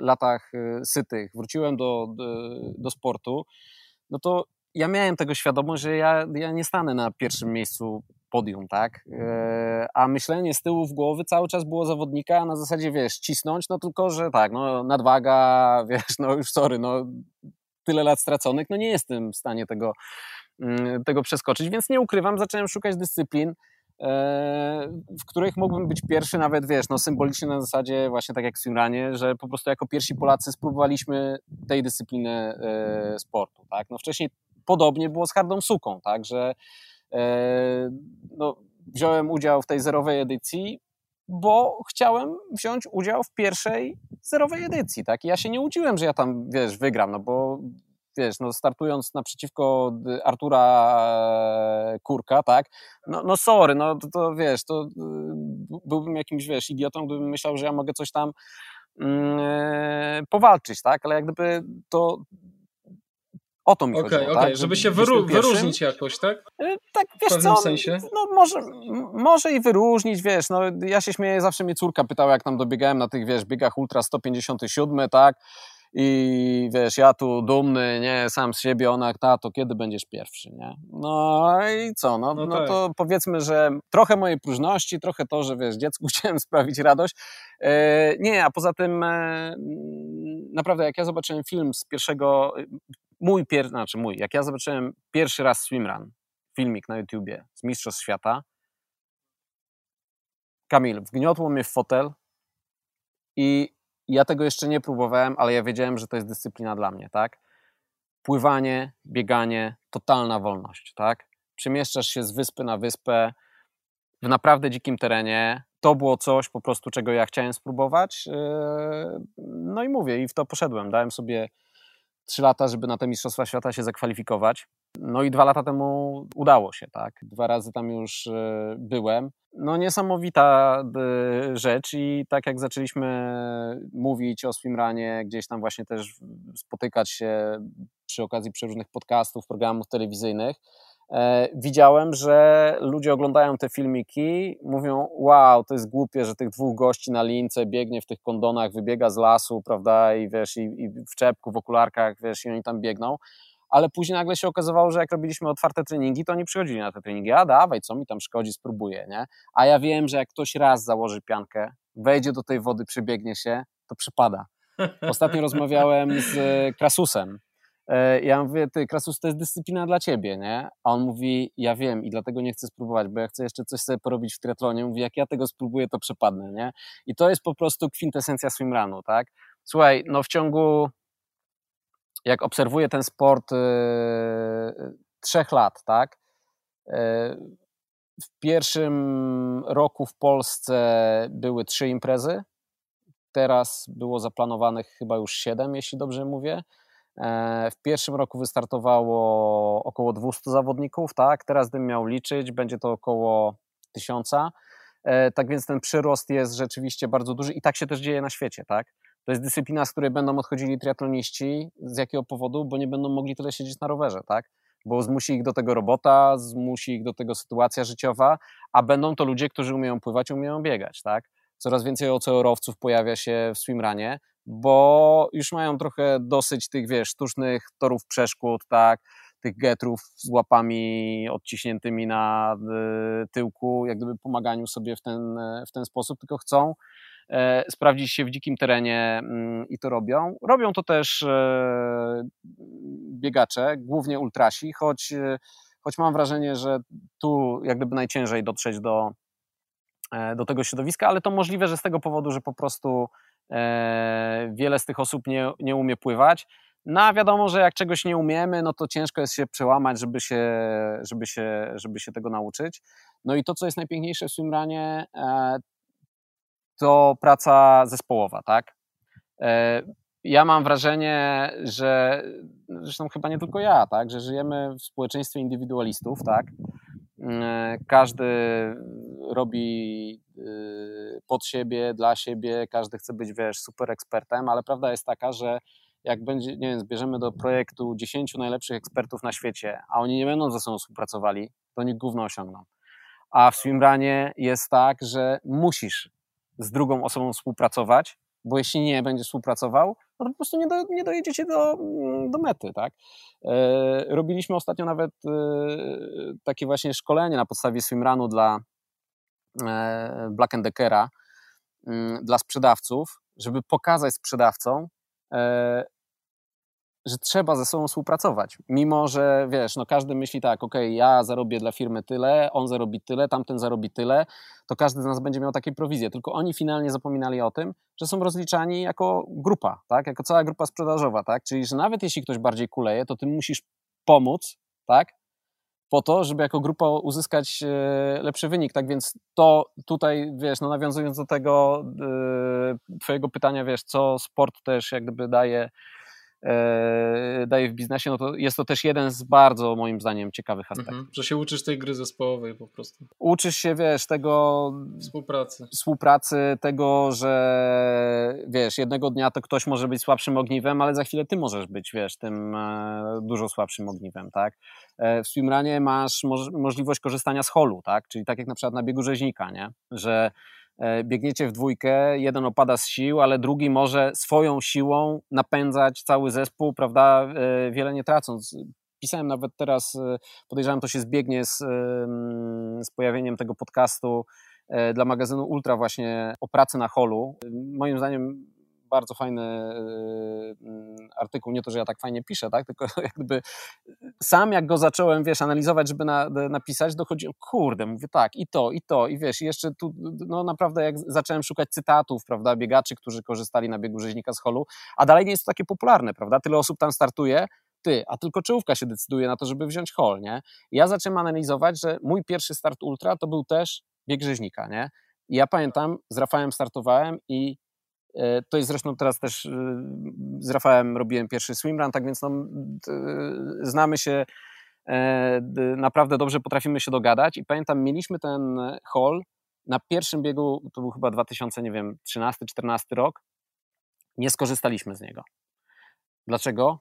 latach e, sytych wróciłem do, do, sportu, no to ja miałem tego świadomość, że ja, ja nie stanę na pierwszym miejscu podium, tak? E, a myślenie z tyłu w głowy cały czas było zawodnika na zasadzie, wiesz, cisnąć, no tylko, że tak, no nadwaga, wiesz, no już sorry, no tyle lat straconych, no nie jestem w stanie tego, mm, tego przeskoczyć, więc nie ukrywam, zacząłem szukać dyscyplin, w których mógłbym być pierwszy, nawet wiesz, no symbolicznie na zasadzie właśnie tak jak w swimranie, że po prostu jako pierwsi Polacy spróbowaliśmy tej dyscypliny e, sportu, tak? No wcześniej podobnie było z hardą suką, tak, że E, no, wziąłem udział w tej zerowej edycji, bo chciałem wziąć udział w pierwszej zerowej edycji, tak? I ja się nie łudziłem, że ja tam, wiesz, wygram, no bo wiesz, no startując naprzeciwko Artura Kurka, tak, no, no sorry, no to, to wiesz, to y, byłbym jakimś, wiesz, idiotą, gdybym myślał, że ja mogę coś tam yy, powalczyć, tak, ale jak gdyby to o to mi okay, chodziło, okay. tak? Żeby się wyru wyróżnić jakoś, tak? E, tak, wiesz w co, sensie? no może, może i wyróżnić, wiesz, no ja się śmieję, zawsze mnie córka pytała, jak tam dobiegałem na tych, wiesz, biegach Ultra 157, tak? I wiesz, ja tu dumny, nie, sam z siebie, ona, to kiedy będziesz pierwszy, nie? No i co, no, no, no tak. to powiedzmy, że trochę mojej próżności, trochę to, że wiesz, dziecku chciałem sprawić radość. E, nie, a poza tym e, naprawdę, jak ja zobaczyłem film z pierwszego, mój pierwszy, znaczy mój, jak ja zobaczyłem pierwszy raz swimrun, filmik na YouTubie z Mistrzostw Świata, Kamil, wgniotło mnie w fotel i ja tego jeszcze nie próbowałem, ale ja wiedziałem, że to jest dyscyplina dla mnie, tak? Pływanie, bieganie, totalna wolność, tak? Przemieszczasz się z wyspy na wyspę w naprawdę dzikim terenie. To było coś po prostu, czego ja chciałem spróbować. Yy, no i mówię, i w to poszedłem. Dałem sobie trzy lata, żeby na te Mistrzostwa Świata się zakwalifikować. No i dwa lata temu udało się, tak. Dwa razy tam już e, byłem. No niesamowita e, rzecz i tak jak zaczęliśmy mówić o swimranie, gdzieś tam właśnie też spotykać się przy okazji przeróżnych podcastów, programów telewizyjnych, widziałem, że ludzie oglądają te filmiki, mówią: Wow, to jest głupie, że tych dwóch gości na lince biegnie w tych kondonach, wybiega z lasu, prawda, i wiesz, i, i w czepku, w okularkach, wiesz, i oni tam biegną. Ale później nagle się okazywało, że jak robiliśmy otwarte treningi, to oni przychodzili na te treningi. A dawaj, co mi tam szkodzi, spróbuję, nie? A ja wiem, że jak ktoś raz założy piankę, wejdzie do tej wody, przybiegnie się, to przypada. Ostatnio rozmawiałem z Krasusem, E, ja mówię, ty Krasus, to jest dyscyplina dla ciebie, nie? A on mówi, ja wiem i dlatego nie chcę spróbować, bo ja chcę jeszcze coś sobie porobić w triatlonie. Mówi, jak ja tego spróbuję, to przepadnę, nie? I to jest po prostu kwintesencja swimrunu, tak? Słuchaj, no w ciągu, jak obserwuję ten sport yy, trzech lat, tak? Yy, w pierwszym roku w Polsce były trzy imprezy, teraz było zaplanowanych chyba już siedem, jeśli dobrze mówię. E, w pierwszym roku wystartowało około 200 zawodników, tak? Teraz gdybym miał liczyć, będzie to około 1000. E, tak więc ten przyrost jest rzeczywiście bardzo duży i tak się też dzieje na świecie, tak? To jest dyscyplina, z której będą odchodzili triatloniści. Z jakiego powodu? Bo nie będą mogli tyle siedzieć na rowerze, tak? Bo zmusi ich do tego robota, zmusi ich do tego sytuacja życiowa, a będą to ludzie, którzy umieją pływać, umieją biegać, tak? Coraz więcej oceorowców pojawia się w swimranie, bo już mają trochę dosyć tych, wiesz, sztucznych torów przeszkód, tak, tych getrów z łapami odciśniętymi na y, tyłku, jak gdyby pomaganiu sobie w ten, w ten sposób, tylko chcą e, sprawdzić się w dzikim terenie mm, i to robią. Robią to też e, biegacze, głównie ultrasi, choć, e, choć mam wrażenie, że tu jak gdyby najciężej dotrzeć do, do tego środowiska, ale to możliwe, że z tego powodu, że po prostu wiele z tych osób nie, nie umie pływać. No a wiadomo, że jak czegoś nie umiemy, no to ciężko jest się przełamać, żeby się, żeby się, żeby się tego nauczyć. No i to, co jest najpiękniejsze w swimranie, to praca zespołowa, tak? E, ja mam wrażenie, że zresztą chyba nie tylko ja, tak, że żyjemy w społeczeństwie indywidualistów, tak? E, każdy robi y, pod siebie, dla siebie, każdy chce być, wiesz, super ekspertem, ale prawda jest taka, że jak będzie, nie wiem, zbierzemy do projektu 10 najlepszych ekspertów na świecie, a oni nie będą ze sobą współpracowali, to oni gówno osiągną. A w swimranie jest tak, że musisz z drugą osobą współpracować, bo jeśli nie będziesz współpracował, no po prostu nie, do, nie dojedziecie do, do mety, tak? E, robiliśmy ostatnio nawet e, takie właśnie szkolenie na podstawie swimrunu dla e, Black Deckera, mm, dla sprzedawców, żeby pokazać sprzedawcom, że trzeba ze sobą współpracować. Mimo, że wiesz, no każdy myśli tak, ok, ja zarobię dla firmy tyle, on zarobi tyle, tamten zarobi tyle, to każdy z nas będzie miał takie prowizje. Tylko oni finalnie zapominali o tym, że są rozliczani jako grupa, tak? Jako cała grupa sprzedażowa, tak? Czyli, że nawet jeśli ktoś bardziej kuleje, to ty musisz pomóc, tak? Po to, żeby jako grupa uzyskać e, lepszy wynik. Tak więc to tutaj, wiesz, no nawiązując do tego yy, twojego pytania, wiesz, co sport też jak gdyby daje daje w biznesie, no to jest to też jeden z bardzo moim zdaniem ciekawych aspektów. Mhm, że się uczysz tej gry zespołowej po prostu. Uczysz się, wiesz, tego... Współpracy. Współpracy, tego, że wiesz, jednego dnia to ktoś może być słabszym ogniwem, ale za chwilę ty możesz być, wiesz, tym e, dużo słabszym ogniwem, tak? E, w swimranie masz możliwość korzystania z holu, tak? Czyli tak jak na przykład na biegu rzeźnika, nie? Że E, biegniecie w dwójkę, jeden opada z sił, ale drugi może swoją siłą napędzać cały zespół, prawda, e, wiele nie tracąc. Pisałem nawet teraz, e, podejrzewam, to się zbiegnie z, z pojawieniem tego podcastu dla magazynu Ultra właśnie o pracy na holu. Moim zdaniem bardzo fajny y, mm, artykuł, nie to, że ja tak fajnie piszę, tak, tylko jakby sam jak go zacząłem, wiesz, analizować, żeby na, napisać, dochodziłem, kurde, mówię tak, i to, i to, i wiesz, i jeszcze tu, no naprawdę jak zacząłem szukać cytatów, prawda, biegaczy, którzy korzystali na biegu rzeźnika z holu, a dalej nie jest to takie popularne, prawda, tyle osób tam startuje, ty, a tylko czołówka się decyduje na to, żeby wziąć hol, nie? Ja zacząłem analizować, że mój pierwszy start ultra to był też bieg rzeźnika, nie? I ja pamiętam, z Rafałem startowałem i to jest zresztą teraz też e, z Rafałem robiłem pierwszy swimrun, tak więc no, znamy się e, naprawdę dobrze, potrafimy się dogadać i pamiętam, mieliśmy ten hall na pierwszym biegu, to był chyba 2000, nie wiem, 13-14 rok, nie skorzystaliśmy z niego. Dlaczego?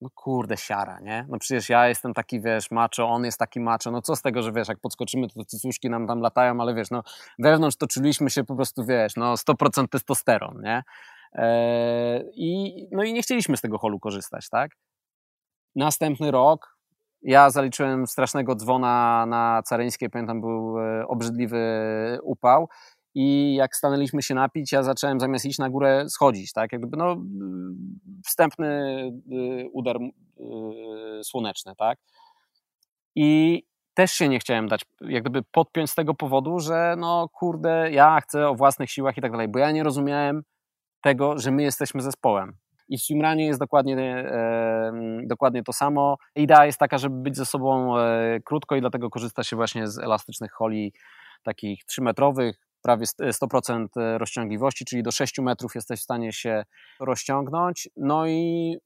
No kurde, siara, nie? No przecież ja jestem taki, wiesz, macho, on jest taki macho, no co z tego, że wiesz, jak podskoczymy, to cycuszki nam tam latają, ale wiesz, no wewnątrz to czuliśmy się po prostu, wiesz, no 100% testosteron, nie? Eee, i, no i nie chcieliśmy z tego holu korzystać, tak? Następny rok ja zaliczyłem strasznego dzwona na Caryńskiej, pamiętam, był e, obrzydliwy upał i jak stanęliśmy się napić, ja zacząłem zamiast iść na górę schodzić, tak, jakby no wstępny y, udar y, słoneczny, tak, i też się nie chciałem dać, jak gdyby podpiąć z tego powodu, że no kurde, ja chcę o własnych siłach i tak dalej, bo ja nie rozumiałem tego, że my jesteśmy zespołem. I w swimranie jest dokładnie, e, dokładnie to samo. Idea jest taka, żeby być ze sobą e, krótko i dlatego korzysta się właśnie z elastycznych holi takich 3-metrowych, prawie 100% e, rozciągliwości, czyli do 6 metrów jesteś w stanie się rozciągnąć. No i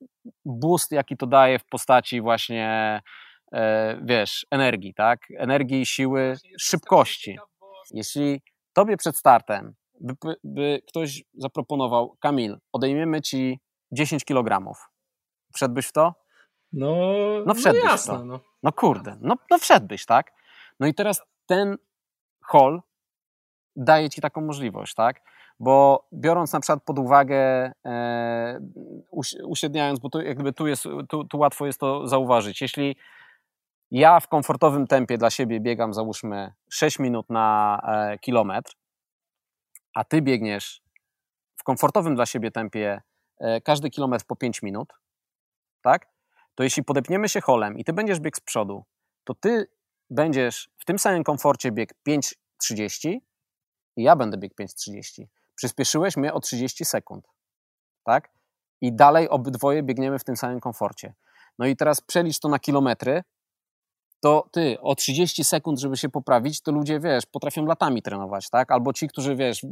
boost, jaki to daje w postaci właśnie, e, wiesz, energii, tak? Energii, siły, szybkości. Jeśli tobie przed startem by, by ktoś zaproponował, Kamil, odejmiemy ci 10 kg, wszedłbyś w to? No, no, wszedłbyś no jasne. W to. No. no kurde, no, no wszedłbyś, tak? No i teraz ten hol daje ci taką możliwość, tak? Bo biorąc na przykład pod uwagę, e, uśredniając, bo tu, jakby tu, jest, tu, tu łatwo jest to zauważyć, jeśli ja w komfortowym tempie dla siebie biegam, załóżmy 6 minut na e, kilometr, a ty biegniesz w komfortowym dla siebie tempie e, każdy kilometr po 5 minut, tak? To jeśli podepniemy się holem i ty będziesz bieg z przodu, to ty będziesz w tym samym komforcie bieg 5.30 i ja będę bieg 5.30. Przyspieszyłeś mnie o 30 sekund, tak? I dalej obydwoje biegniemy w tym samym komforcie. No i teraz przelicz to na kilometry, to ty o 30 sekund, żeby się poprawić, to ludzie, wiesz, potrafią latami trenować, tak? Albo ci, którzy, wiesz,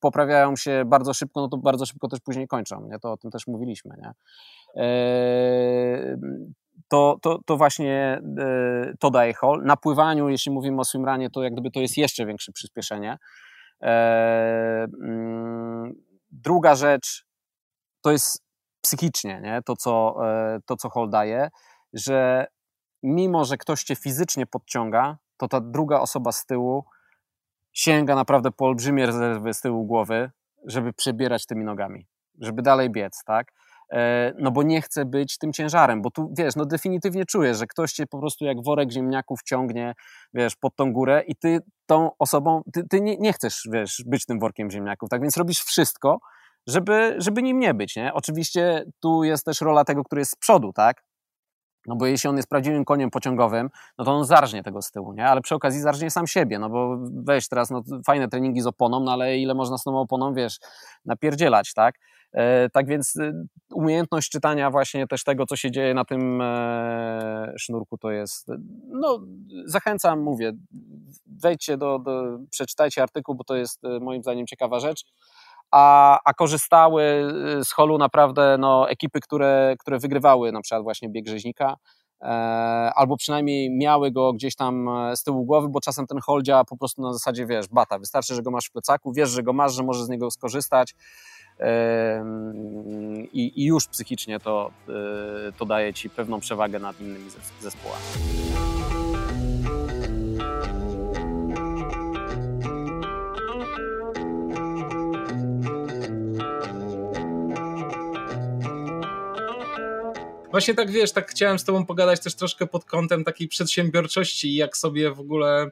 poprawiają się bardzo szybko, no to bardzo szybko też później kończą, nie? To o tym też mówiliśmy, nie? Eee, to, to, to właśnie e, to daje hol. Na pływaniu, jeśli mówimy o swimranie, to jak gdyby to jest jeszcze większe przyspieszenie. Eee, mm, druga rzecz to jest psychicznie, nie? To, co, e, to, co hol daje, że mimo że ktoś cię fizycznie podciąga, to ta druga osoba z tyłu sięga naprawdę po olbrzymie rezerwy z tyłu głowy, żeby przebierać tymi nogami, żeby dalej biec, tak? E, no bo nie chce być tym ciężarem, bo tu, wiesz, no definitywnie czujesz, że ktoś cię po prostu jak worek ziemniaków ciągnie, wiesz, pod tą górę i ty tą osobą, ty, ty nie, nie chcesz, wiesz, być tym workiem ziemniaków, tak więc robisz wszystko, żeby, żeby nim nie być, nie? Oczywiście tu jest też rola tego, który jest z przodu, tak? No bo jeśli on jest prawdziwym koniem pociągowym, no to on zarżnie tego z tyłu, nie? Ale przy okazji zarżnie sam siebie, no bo weź teraz, no fajne treningi z oponą, no ale ile można z tą oponą, wiesz, napierdzielać, tak? E, tak więc y, umiejętność czytania właśnie też tego, co się dzieje na tym e, sznurku, to jest, no zachęcam, mówię, wejdźcie do, do przeczytajcie artykuł, bo to jest e, moim zdaniem ciekawa rzecz a, a korzystały y, z holu naprawdę no, ekipy, które, które wygrywały na przykład właśnie bieg rzeźnika, e, albo przynajmniej miały go gdzieś tam e, z tyłu głowy, bo czasem ten hol działa po prostu na zasadzie, wiesz, bata, wystarczy, że go masz w plecaku, wiesz, że go masz, że możesz z niego skorzystać i, i już psychicznie to, to daje ci pewną przewagę nad innymi zespołami. Właśnie tak wiesz, tak chciałem z Tobą pogadać też troszkę pod kątem takiej przedsiębiorczości, jak sobie w ogóle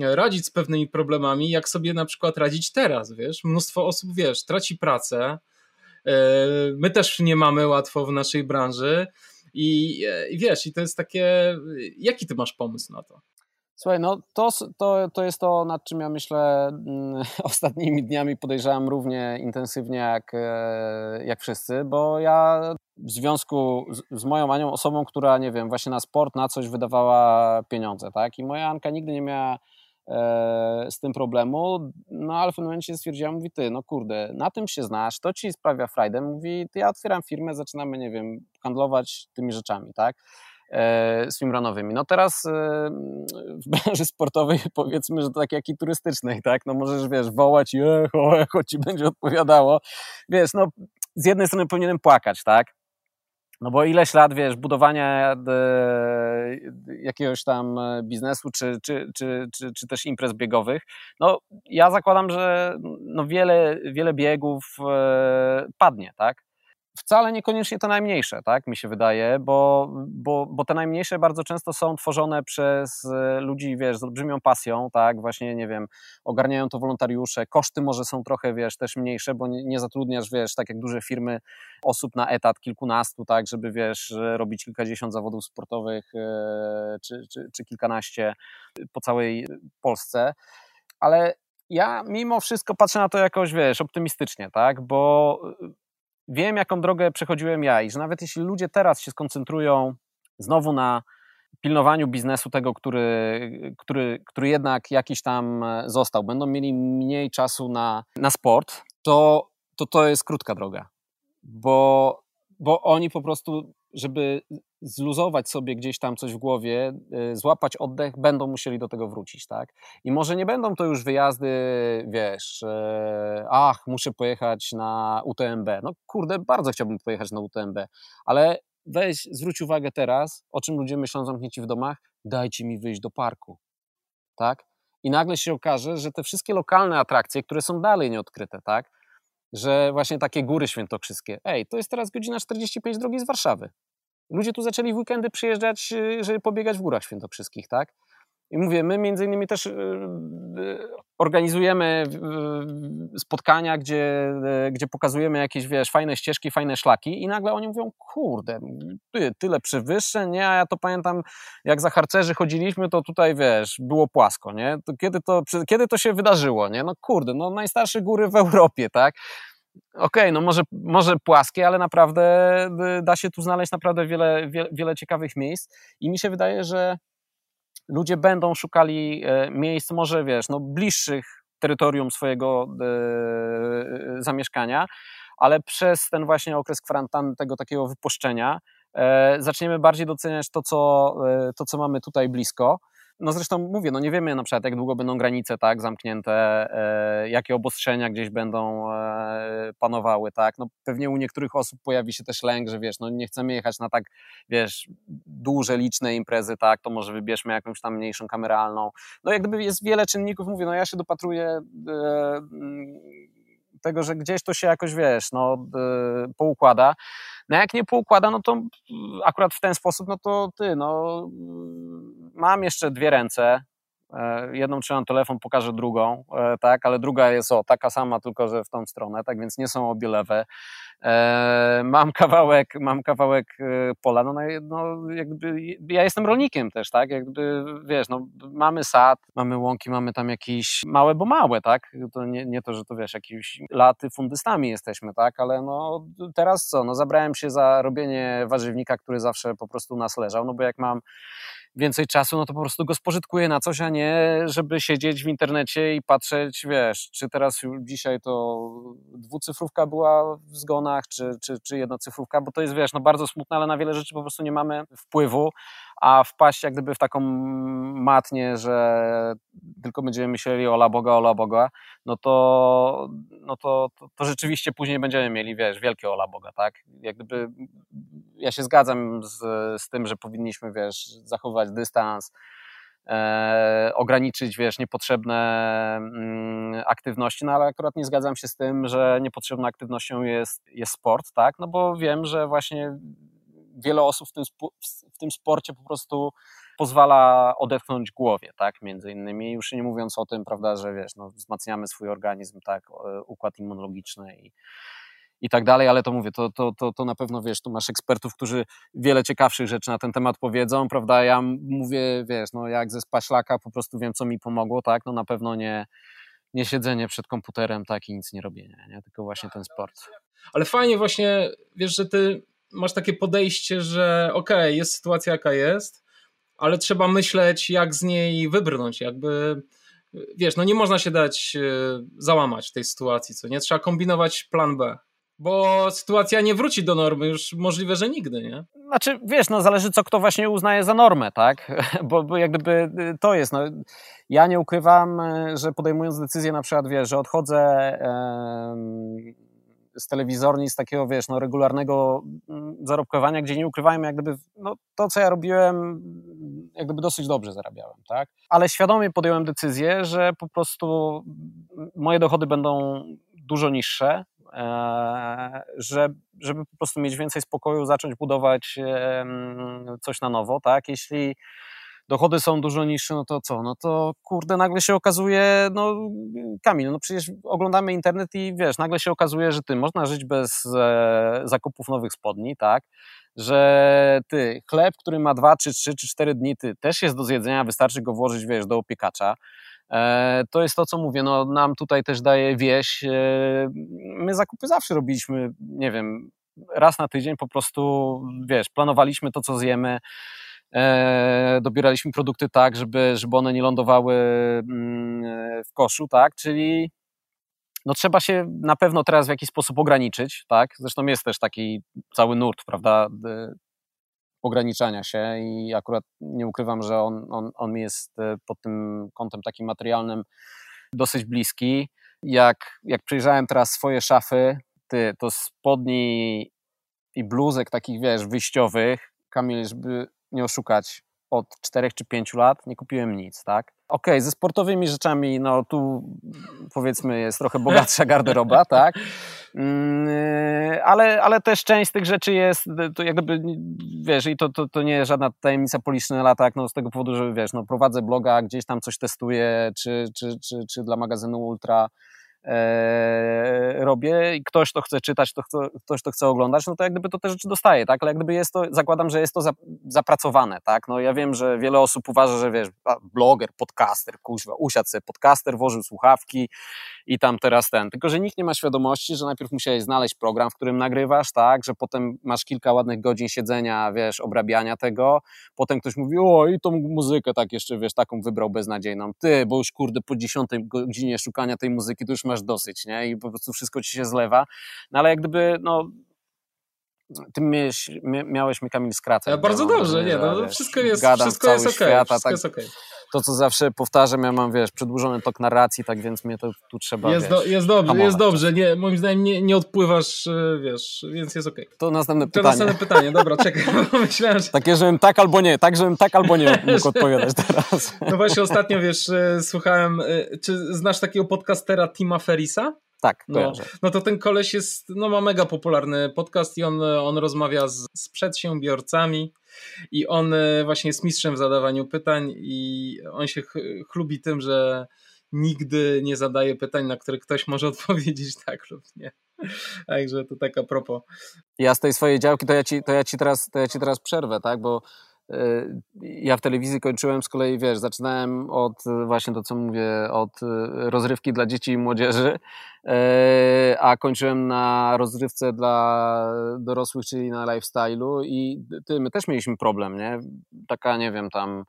e, radzić z pewnymi problemami, jak sobie na przykład radzić teraz, wiesz? Mnóstwo osób, wiesz, traci pracę. E, my też nie mamy łatwo w naszej branży. I, e, I wiesz, i to jest takie. Jaki ty masz pomysł na to? Słuchaj, no to, to, to jest to, nad czym ja myślę mm, ostatnimi dniami podejrzewam równie intensywnie jak, e, jak wszyscy, bo ja w związku z, z, moją Anią, osobą, która, nie wiem, właśnie na sport, na coś wydawała pieniądze, tak? I moja Anka nigdy nie miała e, z tym problemu, no ale w pewnym momencie stwierdziła, mówi, ty, no kurde, na tym się znasz, to ci sprawia frajdę, mówi, ty, ja otwieram firmę, zaczynamy, nie wiem, handlować tymi rzeczami, tak? E, swimrunowymi. No teraz e, w branży sportowej powiedzmy, że to tak jak i turystycznej, tak? No możesz, wiesz, wołać i echo, echo ci będzie odpowiadało. Wiesz, no z jednej strony powinienem płakać, tak? No bo ileś lat, wiesz, budowania e, jakiegoś tam biznesu, czy, czy, czy, czy, też imprez biegowych, no ja zakładam, że no wiele, wiele biegów padnie, tak? Wcale niekoniecznie te najmniejsze, tak mi się wydaje, bo, bo, bo te najmniejsze bardzo często są tworzone przez e, ludzi, wiesz, z olbrzymią pasją, tak, właśnie, nie wiem, ogarniają to wolontariusze, koszty może są trochę, wiesz, też mniejsze, bo nie, zatrudniasz, wiesz, tak jak duże firmy, osób na etat kilkunastu, tak, żeby, wiesz, robić kilkadziesiąt zawodów sportowych, e, czy, czy, czy kilkanaście po całej Polsce, ale ja mimo wszystko patrzę na to jakoś, wiesz, optymistycznie, tak, bo wiem, jaką drogę przechodziłem ja i że nawet jeśli ludzie teraz się skoncentrują znowu na pilnowaniu biznesu tego, który, który, który jednak jakiś tam e, został, będą mieli mniej czasu na, na sport, to, to to jest krótka droga, bo, bo oni po prostu, żeby zluzować sobie gdzieś tam coś w głowie, y, złapać oddech, będą musieli do tego wrócić, tak? I może nie będą to już wyjazdy, wiesz, e, ach, muszę pojechać na UTMB. No kurde, bardzo chciałbym pojechać na UTMB, ale weź, zwróć uwagę teraz, o czym ludzie myślą zamknięci w domach, dajcie mi wyjść do parku, tak? I nagle się okaże, że te wszystkie lokalne atrakcje, które są dalej nieodkryte, tak? Że właśnie takie góry świętokrzyskie, ej, to jest teraz godzina 45 drogi z Warszawy. Ludzie tu zaczęli w weekendy przyjeżdżać, y, żeby pobiegać w górach świętokrzyskich, tak? I mówię, my między innymi też y, organizujemy spotkania, gdzie, gdzie pokazujemy jakieś, wiesz, fajne ścieżki, fajne szlaki i nagle oni mówią, kurde, ty, tyle przewyższeń, nie? A ja to pamiętam, jak za harcerzy chodziliśmy, to tutaj, wiesz, było płasko, nie? To kiedy, to, kiedy to się wydarzyło, nie? No kurde, no najstarsze góry w Europie, tak? Okej, okay, no może, może płaskie, ale naprawdę da się tu znaleźć naprawdę wiele, wiele, wiele ciekawych miejsc. I mi się wydaje, że ludzie będą szukali e, miejsc może, wiesz, no bliższych terytorium swojego e, e, zamieszkania, ale przez ten właśnie okres kwarantanny, tego takiego wypuszczenia, zaczniemy bardziej doceniać to, co, to, co mamy tutaj blisko no zresztą mówię, no nie wiemy na przykład jak długo będą granice tak zamknięte, e, jakie obostrzenia gdzieś będą e, panowały, tak, no pewnie u niektórych osób pojawi się też lęk, że wiesz, no nie chcemy jechać na tak, wiesz, duże, liczne imprezy, tak, to może wybierzmy jakąś tam mniejszą kameralną, no jak gdyby jest wiele czynników, mówię, no ja się dopatruję e, tego, że gdzieś to się jakoś, wiesz, no, yy, poukłada. No jak nie poukłada, no to akurat w ten sposób, no to ty, no, mam jeszcze dwie ręce, E, jedną trzymam telefon, pokażę drugą, e, tak, ale druga jest o, taka sama, tylko że w tą stronę, tak więc nie są obie lewe. E, mam kawałek, mam kawałek pola, no, no jakby ja jestem rolnikiem też, tak, jakby wiesz, no mamy sad, mamy łąki, mamy tam jakieś małe, bo małe, tak, to nie, nie to, że to wiesz, jakieś laty fundystami jesteśmy, tak, ale no teraz co, no zabrałem się za robienie warzywnika, który zawsze po prostu nas leżał, no bo jak mam więcej czasu, no to po prostu go spożytkuję na coś, a nie żeby siedzieć w internecie i patrzeć, wiesz, czy teraz dzisiaj to dwucyfrówka była w czy, czy, czy jednocyfrówka, bo to jest, wiesz, no bardzo smutne, ale na wiele rzeczy po prostu nie mamy wpływu, a wpaść jak gdyby w taką matnię, że tylko będziemy myśleli ola Boga, ola Boga, no to, no to, to, to rzeczywiście później będziemy mieli, wiesz, wielkie ola Boga, tak? Jak gdyby ja się zgadzam z, z tym, że powinniśmy, wiesz, zachować dystans, e, ograniczyć, wiesz, niepotrzebne mm, aktywności, no ale akurat nie zgadzam się z tym, że niepotrzebną aktywnością jest, jest sport, tak? No bo wiem, że właśnie wiele osób w tym, w tym sporcie po prostu pozwala odetchnąć głowie, tak, między innymi, już nie mówiąc o tym, prawda, że wiesz, no, wzmacniamy swój organizm, tak, układ immunologiczny i, i tak dalej, ale to mówię, to, to, to, to na pewno, wiesz, tu masz ekspertów, którzy wiele ciekawszych rzeczy na ten temat powiedzą, prawda, ja mówię, wiesz, no jak ze spaślaka po prostu wiem, co mi pomogło, tak, no na pewno nie, nie siedzenie przed komputerem, tak, i nic nie robienie, nie, tylko właśnie ten sport. Ale fajnie właśnie, wiesz, że ty masz takie podejście, że okej, okay, jest sytuacja jaka jest, ale trzeba myśleć, jak z niej wybrnąć, jakby wiesz, no nie można się dać e, załamać w tej sytuacji, co nie? Trzeba kombinować plan B. Bo sytuacja nie wróci do normy, już możliwe, że nigdy, nie? Znaczy, wiesz, no zależy co kto właśnie uznaje za normę, tak? Bo, bo jak gdyby y, to jest, no, ja nie ukrywam, y, że podejmując decyzję na przykład, wiesz, że odchodzę z telewizorni, z takiego, wiesz, no, regularnego mm, zarobkowania, gdzie nie ukrywajmy, jak gdyby, no, to, co ja robiłem, jak gdyby dosyć dobrze zarabiałem, tak? Ale świadomie podjąłem decyzję, że po prostu moje dochody będą dużo niższe, e, że, żeby po prostu mieć więcej spokoju, zacząć budować coś na nowo, tak? Jeśli dochody są dużo niższe, no to co? No to kurde, nagle się okazuje, no Kamil, no przecież oglądamy internet i wiesz, nagle się okazuje, że ty, można żyć bez e, zakupów nowych spodni, tak? Że ty, chleb, który ma dwa, czy trzy, czy cztery dni, ty, też jest do zjedzenia, wystarczy go włożyć, wiesz, do opiekacza. E, to jest to, co mówię, no nam tutaj też daje wieś. E, my zakupy zawsze robiliśmy, nie wiem, raz na tydzień po prostu, wiesz, planowaliśmy to, co zjemy, E, dobieraliśmy produkty tak, żeby, żeby one nie lądowały mm, w koszu, tak, czyli no trzeba się na pewno teraz w jakiś sposób ograniczyć, tak, zresztą jest też taki cały nurt, prawda, ograniczania się i akurat nie ukrywam, że on, on, on mi jest e, pod tym kątem takim materialnym dosyć bliski. Jak, jak przyjrzałem teraz swoje szafy, ty, to spodni i bluzek takich, wiesz, wyjściowych, Kamil, żeby nie oszukać, od 4 czy 5 lat nie kupiłem nic, tak? Okej, okay, ze sportowymi rzeczami, no tu powiedzmy jest trochę bogatsza garderoba, tak? Mm, e, ale, ale też część z tych rzeczy jest, to jak gdyby, wiesz, i to, to, to nie żadna tajemnica policzna lata, tak, no z tego powodu, że wiesz, no prowadzę bloga, gdzieś tam coś testuję, czy, czy, czy, czy dla magazynu Ultra, e, robię i ktoś to chce czytać, to chce, ktoś to chce oglądać, no to jak gdyby to te rzeczy dostaje, tak? Ale jak gdyby jest to, zakładam, że jest to za, zapracowane, tak? No ja wiem, że wiele osób uważa, że wiesz, bloger, podcaster, kuźwa, usiadł sobie podcaster, włożył słuchawki i tam teraz ten. Tylko, że nikt nie ma świadomości, że najpierw musiałeś znaleźć program, w którym nagrywasz, tak? Że potem masz kilka ładnych godzin siedzenia, wiesz, obrabiania tego, potem ktoś mówi, o i tą muzykę tak jeszcze, wiesz, taką wybrał beznadziejną. Ty, bo już kurde po dziesiątej godzinie szukania tej muzyki to już masz dosyć, nie? I po prostu wszystko ci się zlewa. No ale jak gdyby, no, ty miałeś, miałeś mi Kamil skracać. Ja bardzo dobrze, nie, no, wiesz, wszystko jest, wszystko jest okej, okay, wszystko tak, jest okej. Okay. To, co zawsze powtarzam, ja mam, wiesz, przedłużony tok narracji, tak więc mnie to tu trzeba, Jest, wiesz, do, jest dobrze, hamować. jest dobrze, nie, moim zdaniem nie, nie odpływasz, e, wiesz, więc jest okej. Okay. To następne pytanie. To następne pytanie, dobra, czekaj, myślałem, że... Takie, żebym tak albo nie, tak, żebym tak albo nie mógł odpowiadać teraz. No właśnie ostatnio, wiesz, e, słuchałem, e, czy znasz takiego podcastera Tima Ferisa? Tak, no, no to ten koleś jest, no ma mega popularny podcast i on, on rozmawia z, z przedsiębiorcami i on e, właśnie jest mistrzem w zadawaniu pytań i on się chlubi tym, że nigdy nie zadaje pytań, na które ktoś może odpowiedzieć tak lub nie. Także to tak a propos. Ja z tej swojej działki to ja ci, to ja ci, teraz, to ja ci teraz przerwę, tak, bo ja w telewizji kończyłem z kolei, wiesz, zaczynałem od właśnie to, co mówię, od rozrywki dla dzieci i młodzieży, e, a kończyłem na rozrywce dla dorosłych, czyli na lifestyle'u i ty, my też mieliśmy problem, nie? Taka, nie wiem, tam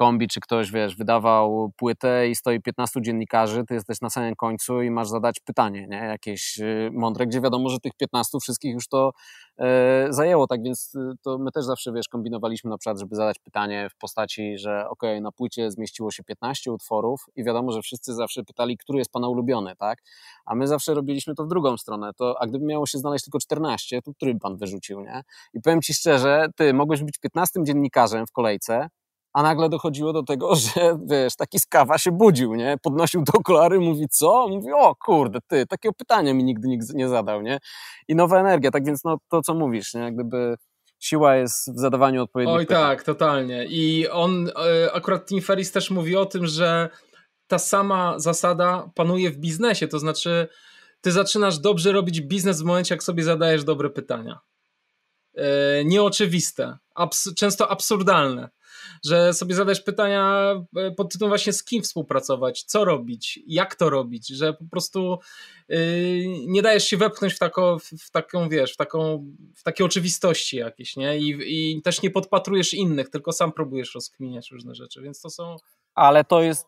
kombi, czy ktoś, wiesz, wydawał płytę i stoi 15 dziennikarzy, ty jesteś na samym końcu i masz zadać pytanie, nie? Jakieś y, mądre, gdzie wiadomo, że tych 15 wszystkich już to e, zajęło, tak więc y, to my też zawsze, wiesz, kombinowaliśmy na przykład, żeby zadać pytanie w postaci, że ok, na płycie zmieściło się 15 utworów i wiadomo, że wszyscy zawsze pytali, który jest pana ulubiony, tak? A my zawsze robiliśmy to w drugą stronę, to a gdyby miało się znaleźć tylko 14, to który pan wyrzucił, nie? I powiem ci szczerze, ty mogłeś być 15 dziennikarzem w kolejce, a nagle dochodziło do tego, że wiesz, taki skawa się budził, nie? Podnosił do okulary, mówi co? Mówi, o kurde, ty, takiego pytania mi nigdy nikt nie zadał, nie? I nowa energia, tak więc no to, co mówisz, nie? Gdyby siła jest w zadawaniu odpowiednich Oj pytań. tak, totalnie. I on, e, akurat Tim Ferris też mówi o tym, że ta sama zasada panuje w biznesie, to znaczy ty zaczynasz dobrze robić biznes w momencie, jak sobie zadajesz dobre pytania. E, nieoczywiste, abs często absurdalne że sobie zadać pytania e, pod tytułem właśnie z kim współpracować, co robić, jak to robić, że po prostu yy, nie dajesz się wepchnąć w, tako, w taką, wiesz, w, taką, w takie oczywistości jakieś, nie? I, I też nie podpatrujesz innych, tylko sam próbujesz rozkminiać różne rzeczy, więc to są... Ale to jest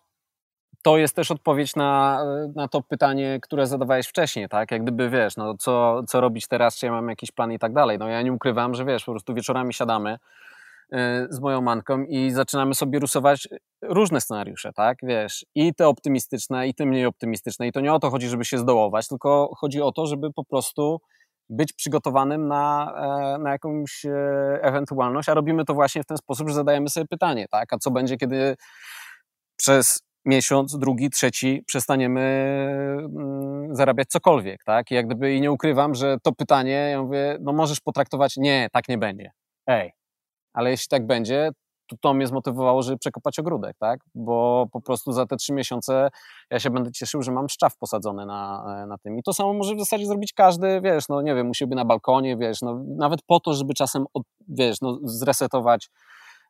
to jest też odpowiedź na, na to pytanie, które zadawałeś wcześniej, tak? Jak gdyby wiesz, no co, co robić teraz, czy ja mam jakiś plan i tak dalej. No ja nie ukrywam, że wiesz, po prostu wieczorami siadamy, z moją manką i zaczynamy sobie rysować różne scenariusze, tak, wiesz, i te optymistyczne, i te mniej optymistyczne. I to nie o to chodzi, żeby się zdołować, tylko chodzi o to, żeby po prostu być przygotowanym na, e, na jakąś e, ewentualność, a robimy to właśnie w ten sposób, że zadajemy sobie pytanie, tak, a co będzie, kiedy przez miesiąc, drugi, trzeci przestaniemy mm, zarabiać cokolwiek, tak, i jak gdyby i nie ukrywam, że to pytanie, ja mówię, no możesz potraktować, nie, tak nie będzie, ej, ale jeśli tak będzie, to to mnie zmotywowało, żeby przekopać ogródek, tak? Bo po prostu za te trzy miesiące ja się będę cieszył, że mam szczaw posadzony na, na tym. I to samo może w zasadzie zrobić każdy, wiesz, no nie wiem, u siebie na balkonie, wiesz, no nawet po to, żeby czasem, od, wiesz, no zresetować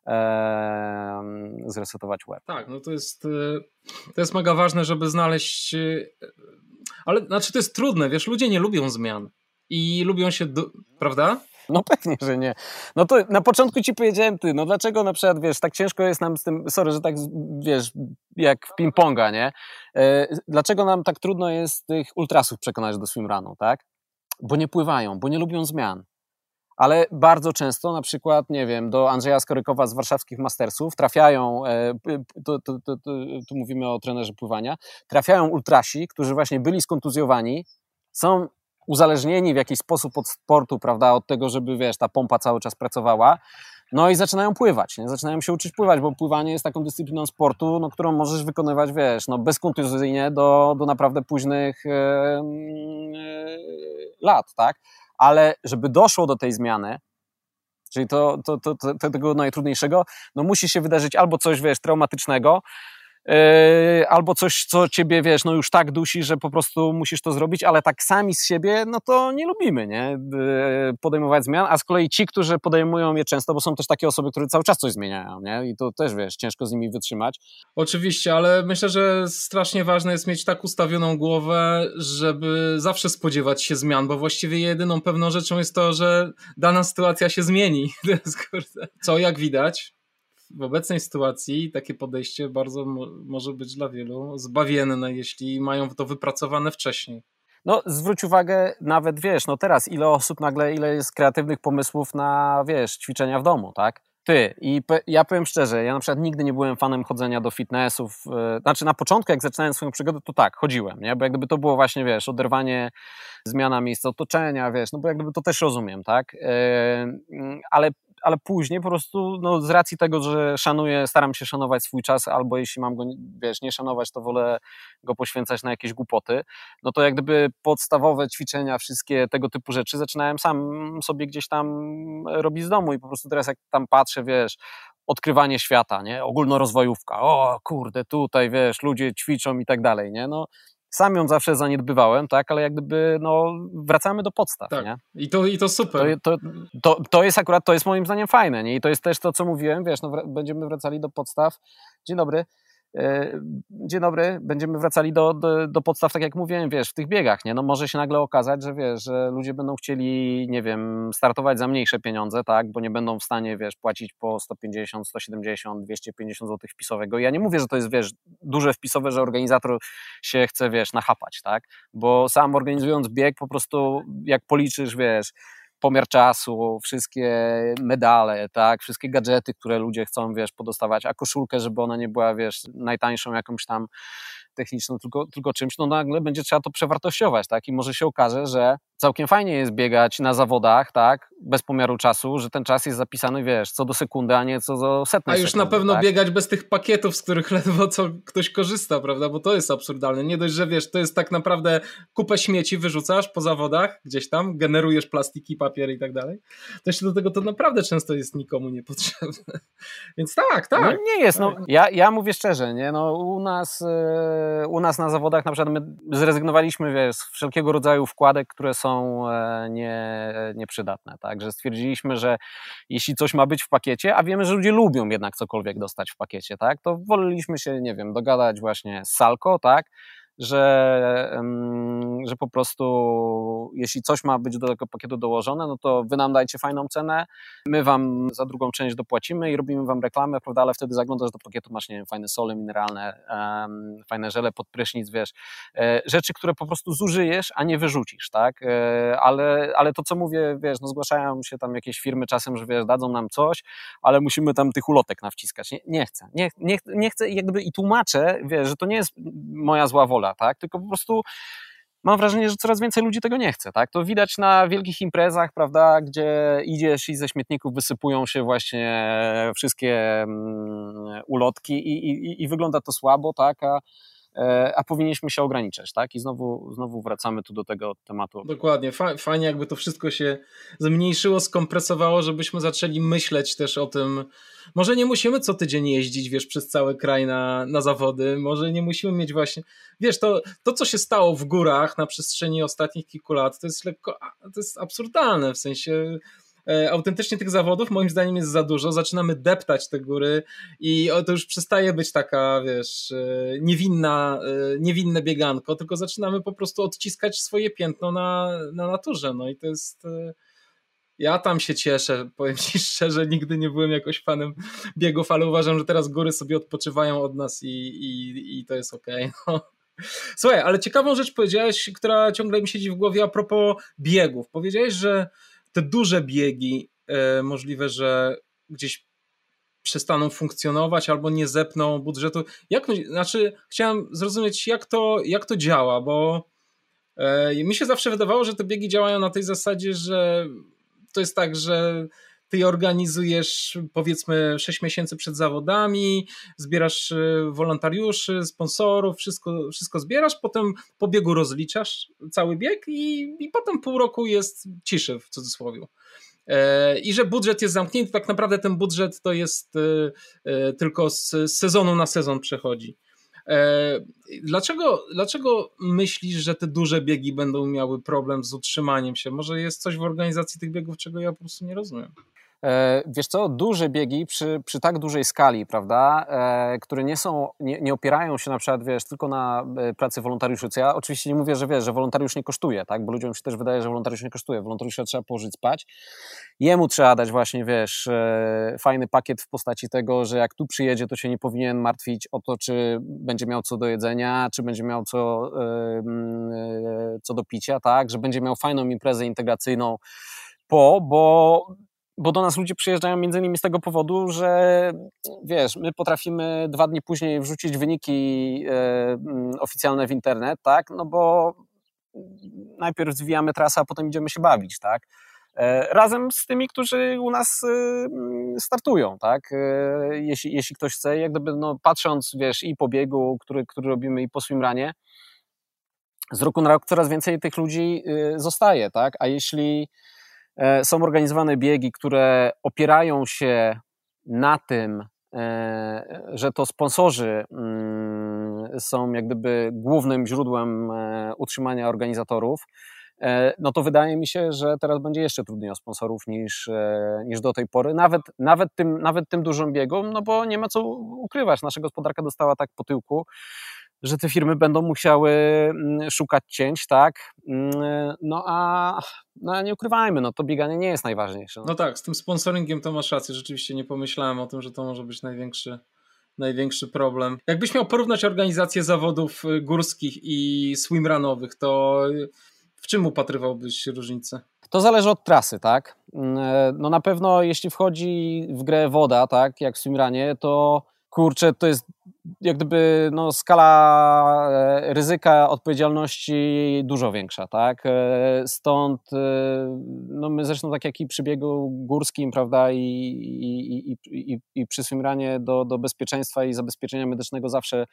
e, zresetować web. Tak, no to jest, y, to jest mega ważne, żeby znaleźć, y, ale znaczy to jest trudne, wiesz, ludzie nie lubią zmian i lubią się, do, prawda? No pewnie, że nie. No to na początku ci powiedziałem ty, no dlaczego na przykład, wiesz, tak ciężko jest nam z tym, sorry, że tak, wiesz, jak w ping-ponga, nie? E, dlaczego nam tak trudno jest tych ultrasów przekonać do swimrunu, tak? Bo nie pływają, bo nie lubią zmian. Ale bardzo często, na przykład, nie wiem, do Andrzeja Skorykowa z warszawskich Mastersów trafiają, tu, tu, tu, tu mówimy o trenerze pływania, trafiają ultrasi, którzy właśnie byli skontuzjowani, są uzależnieni w jakiś sposób od sportu, prawda, od tego, żeby, wiesz, ta pompa cały czas pracowała, No i zaczynają pływać, nie? zaczynają się uczyć pływać, bo pływanie jest taką dyscypliną sportu, no, którą możesz wykonywać, wiesz, no, bezkontuzyjnie do, do naprawdę późnych e, e, lat, tak? Ale żeby doszło do tej zmiany, czyli to, to, to, to, tego najtrudniejszego, no musi się wydarzyć albo coś, wiesz, traumatycznego, Yy, albo coś, co ciebie, wiesz, no już tak dusi, że po prostu musisz to zrobić, ale tak sami z siebie, no to nie lubimy, nie? Yy, podejmować zmian, a z kolei ci, którzy podejmują je często, bo są też takie osoby, które cały czas coś zmieniają, nie? I to też, wiesz, ciężko z nimi wytrzymać. Oczywiście, ale myślę, że strasznie ważne jest mieć tak ustawioną głowę, żeby zawsze spodziewać się zmian, bo właściwie jedyną pewną rzeczą jest to, że dana sytuacja się zmieni. Co, jak widać, w obecnej sytuacji takie podejście bardzo mo może być dla wielu zbawienne, jeśli mają to wypracowane wcześniej. No, zwróć uwagę, nawet wiesz, no teraz ile osób nagle, ile jest kreatywnych pomysłów na, wiesz, ćwiczenia w domu, tak? Ty, i ja powiem szczerze, ja na przykład nigdy nie byłem fanem chodzenia do fitnessów. Yy, znaczy, na początku, jak zaczynałem swoją przygodę, to tak, chodziłem, nie? Bo jak gdyby to było właśnie, wiesz, oderwanie, zmiana miejsca otoczenia, wiesz, no bo jak gdyby to też rozumiem, tak? Yy, ale ale później po prostu no, z racji tego, że szanuję, staram się szanować swój czas, albo jeśli mam go, wiesz, nie szanować, to wolę go poświęcać na jakieś głupoty, no to jak gdyby podstawowe ćwiczenia, wszystkie tego typu rzeczy zaczynałem sam sobie gdzieś tam robić z domu i po prostu teraz jak tam patrzę, wiesz, odkrywanie świata, nie, ogólnorozwojówka, o kurde, tutaj, wiesz, ludzie ćwiczą i tak dalej, nie, no sam ją zawsze zaniedbywałem, tak, ale jak gdyby no, wracamy do podstaw, tak. nie? I to, I to super. To, to, to, to, jest akurat, to jest moim zdaniem fajne, nie? I to jest też to, co mówiłem, wiesz, no, będziemy wracali do podstaw. Dzień dobry. E, dzień dobry, będziemy wracali do, do, do, podstaw, tak jak mówiłem, wiesz, w tych biegach, nie? No może się nagle okazać, że wiesz, że ludzie będą chcieli, nie wiem, startować za mniejsze pieniądze, tak, bo nie będą w stanie, wiesz, płacić po 150, 170, 250 zł wpisowego. Ja nie mówię, że to jest, wiesz, duże wpisowe, że organizator się chce, wiesz, nachapać, tak, bo sam organizując bieg, po prostu jak policzysz, wiesz, pomiar czasu, wszystkie medale, tak, wszystkie gadżety, które ludzie chcą, wiesz, podostawać, a koszulkę, żeby ona nie była, wiesz, najtańszą jakąś tam techniczną, tylko, tylko czymś, no nagle będzie trzeba to przewartościować, tak, i może się okaże, że całkiem fajnie jest biegać na zawodach, tak, bez pomiaru czasu, że ten czas jest zapisany, wiesz, co do sekundy, a nie co do setnej A już sekundy, na pewno tak? biegać bez tych pakietów, z których ledwo co ktoś korzysta, prawda, bo to jest absurdalne. Nie dość, że wiesz, to jest tak naprawdę kupę śmieci wyrzucasz po zawodach, gdzieś tam, generujesz plastiki, papier i tak dalej, to jeszcze do tego to naprawdę często jest nikomu niepotrzebne. Więc tak, tak. No nie jest, no, ja, ja mówię szczerze, nie, no u nas, yy, u nas na zawodach na przykład my zrezygnowaliśmy, wiesz, z wszelkiego rodzaju wkładek, które są E, nie, nieprzydatne. Także stwierdziliśmy, że jeśli coś ma być w pakiecie, a wiemy, że ludzie lubią jednak cokolwiek dostać w pakiecie, tak, to woleliśmy się, nie wiem, dogadać właśnie z Salko, tak, że, że po prostu jeśli coś ma być do tego pakietu dołożone, no to wy nam dajcie fajną cenę, my wam za drugą część dopłacimy i robimy wam reklamę, prawda, ale wtedy zaglądasz do pakietu, masz, nie wiem, fajne sole mineralne, um, fajne żele pod prysznic, wiesz, e, rzeczy, które po prostu zużyjesz, a nie wyrzucisz, tak, e, ale, ale to, co mówię, wiesz, no zgłaszają się tam jakieś firmy czasem, że wiesz, dadzą nam coś, ale musimy tam tych ulotek nawciskać, nie, nie chcę, nie, nie, nie chcę jakby i tłumaczę, wiesz, że to nie jest moja zła wola, tak? Tylko po prostu mam wrażenie, że coraz więcej ludzi tego nie chce, tak? To widać na wielkich imprezach, prawda, gdzie idziesz i ze śmietników wysypują się właśnie wszystkie mm, ulotki i, i, i wygląda to słabo, tak? A, a powinniśmy się ograniczać, tak? I znowu, znowu wracamy tu do tego tematu. Dokładnie, fajnie jakby to wszystko się zmniejszyło, skompresowało, żebyśmy zaczęli myśleć też o tym, może nie musimy co tydzień jeździć, wiesz, przez cały kraj na, na zawody, może nie musimy mieć właśnie, wiesz, to, to co się stało w górach na przestrzeni ostatnich kilku lat, to jest lekko, to jest absurdalne, w sensie e, autentycznie tych zawodów moim zdaniem jest za dużo, zaczynamy deptać te góry i to już przestaje być taka, wiesz, e, niewinna, e, niewinne bieganko, tylko zaczynamy po prostu odciskać swoje piętno na, na naturze, no i to jest ja tam się cieszę, powiem Ci szczerze, nigdy nie byłem jakoś fanem biegów, ale uważam, że teraz góry sobie odpoczywają od nas i, i, i to jest okej. Okay, no. Słuchaj, ale ciekawą rzecz powiedziałeś, która ciągle mi siedzi w głowie a propos biegów. Powiedziałeś, że te duże biegi e, możliwe, że gdzieś przestaną funkcjonować albo nie zepną budżetu. Jak, znaczy, chciałem zrozumieć, jak to, jak to działa, bo e, mi się zawsze wydawało, że te biegi działają na tej zasadzie, że to jest tak, że ty je organizujesz powiedzmy 6 miesięcy przed zawodami, zbierasz y, wolontariuszy, sponsorów, wszystko, wszystko zbierasz, potem po biegu rozliczasz cały bieg i, i potem pół roku jest ciszy w cudzysłowie. E, I że budżet jest zamknięty, tak naprawdę ten budżet to jest y, tylko z sezonu na sezon przechodzi. E, dlaczego, dlaczego myślisz, że te duże biegi będą miały problem z utrzymaniem się? Może jest coś w organizacji tych biegów, czego ja po prostu nie rozumiem. E, wiesz co, duże biegi przy, przy tak dużej skali, prawda, e, które nie są, nie, nie, opierają się na przykład, wiesz, tylko na pracy wolontariuszy, co ja oczywiście nie mówię, że wiesz, że wolontariusz nie kosztuje, tak, bo ludziom się też wydaje, że wolontariusz nie kosztuje, wolontariusza trzeba położyć spać, jemu trzeba dać właśnie, wiesz, fajny pakiet w postaci tego, że jak tu przyjedzie, to się nie powinien martwić o to, czy będzie miał co do jedzenia, czy będzie miał co, co do picia, tak, że będzie miał fajną imprezę integracyjną po, bo bo do nas ludzie przyjeżdżają między innymi z tego powodu, że wiesz, my potrafimy dwa dni później wrzucić wyniki e, oficjalne w internet, tak, no bo najpierw zwijamy trasę, a potem idziemy się bawić, tak, e, razem z tymi, którzy u nas e, startują, tak, jeśli, jeśli ktoś chce, jak gdyby, no, patrząc, wiesz, i po biegu, który, który robimy i po swimranie, z roku na rok coraz więcej tych ludzi zostaje, tak, a jeśli są organizowane biegi, które opierają się na tym, e, że to sponsorzy mm, są jak gdyby głównym źródłem e, utrzymania organizatorów, no to wydaje mi się, że teraz będzie jeszcze trudniej o sponsorów niż, niż do tej pory, nawet, nawet, tym, nawet tym dużym biegom, no bo nie ma co ukrywać. Nasza gospodarka dostała tak po tyłku, że te firmy będą musiały mm, szukać cięć, tak? Mm, no a no, nie ukrywajmy, no to bieganie nie jest najważniejsze. No. no tak, z tym sponsoringiem to masz rację, rzeczywiście nie pomyślałem o tym, że to może być największy, największy problem. Jakbyś miał porównać organizację zawodów y, górskich i swimrunowych, to w czym upatrywałbyś różnicę? To zależy od trasy, tak? Mm, e, no na pewno jeśli wchodzi w grę woda, tak, jak w swimranie, to kurczę, to jest jak gdyby no, skala e, ryzyka odpowiedzialności dużo większa, tak? E, stąd e, no my zresztą tak jak i przy biegu górskim, prawda, i, i, i, i, i przy swimranie do, do bezpieczeństwa i zabezpieczenia medycznego zawsze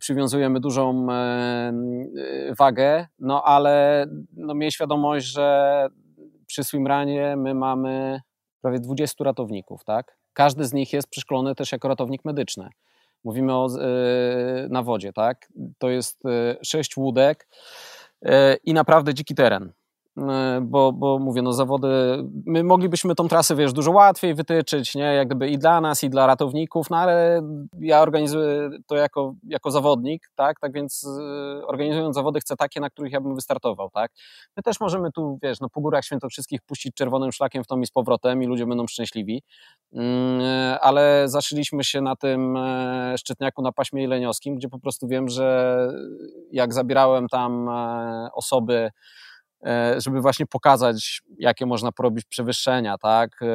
przywiązujemy dużą wagę, no ale no, miej świadomość, że przy swimranie my mamy prawie 20 ratowników, tak? Każdy z nich jest przeszkolony też jako ratownik medyczny. Mówimy o, e, na wodzie, tak? To jest e, sześć łódek e, i naprawdę dziki teren. E, bo, bo mówię, no zawody, my moglibyśmy tą trasę, wiesz, dużo łatwiej wytyczyć, nie, jak gdyby i dla nas, i dla ratowników, no ale ja organizuję to jako, jako zawodnik, tak, tak więc e, organizując zawody chcę takie, na których ja bym wystartował, tak. My też możemy tu, wiesz, no po górach świętokrzyskich puścić czerwonym szlakiem w tom i z powrotem i ludzie będą szczęśliwi, mm, e, ale zaszyliśmy się na tym szczytniaku na paśmie jeleniowskim, gdzie po prostu wiem, że jak zabierałem tam osoby, żeby właśnie pokazać, jakie można porobić przewyższenia, tak, e,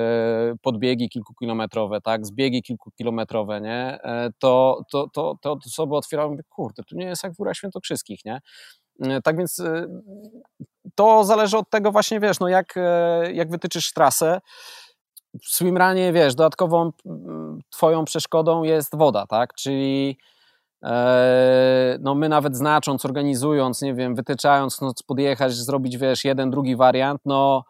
podbiegi kilkukilometrowe, tak, zbiegi kilkukilometrowe, nie, e, to, to, to, to osoby otwierały, mówię, kurde, to nie jest jak w Górach Świętokrzyskich, nie, tak więc to zależy od tego właśnie, wiesz, no jak, jak wytyczysz trasę, w swimranie, wiesz, dodatkową twoją przeszkodą jest woda, tak, czyli no my nawet znacząc, organizując, nie wiem, wytyczając, no podjechać, zrobić, wiesz, jeden, drugi wariant, no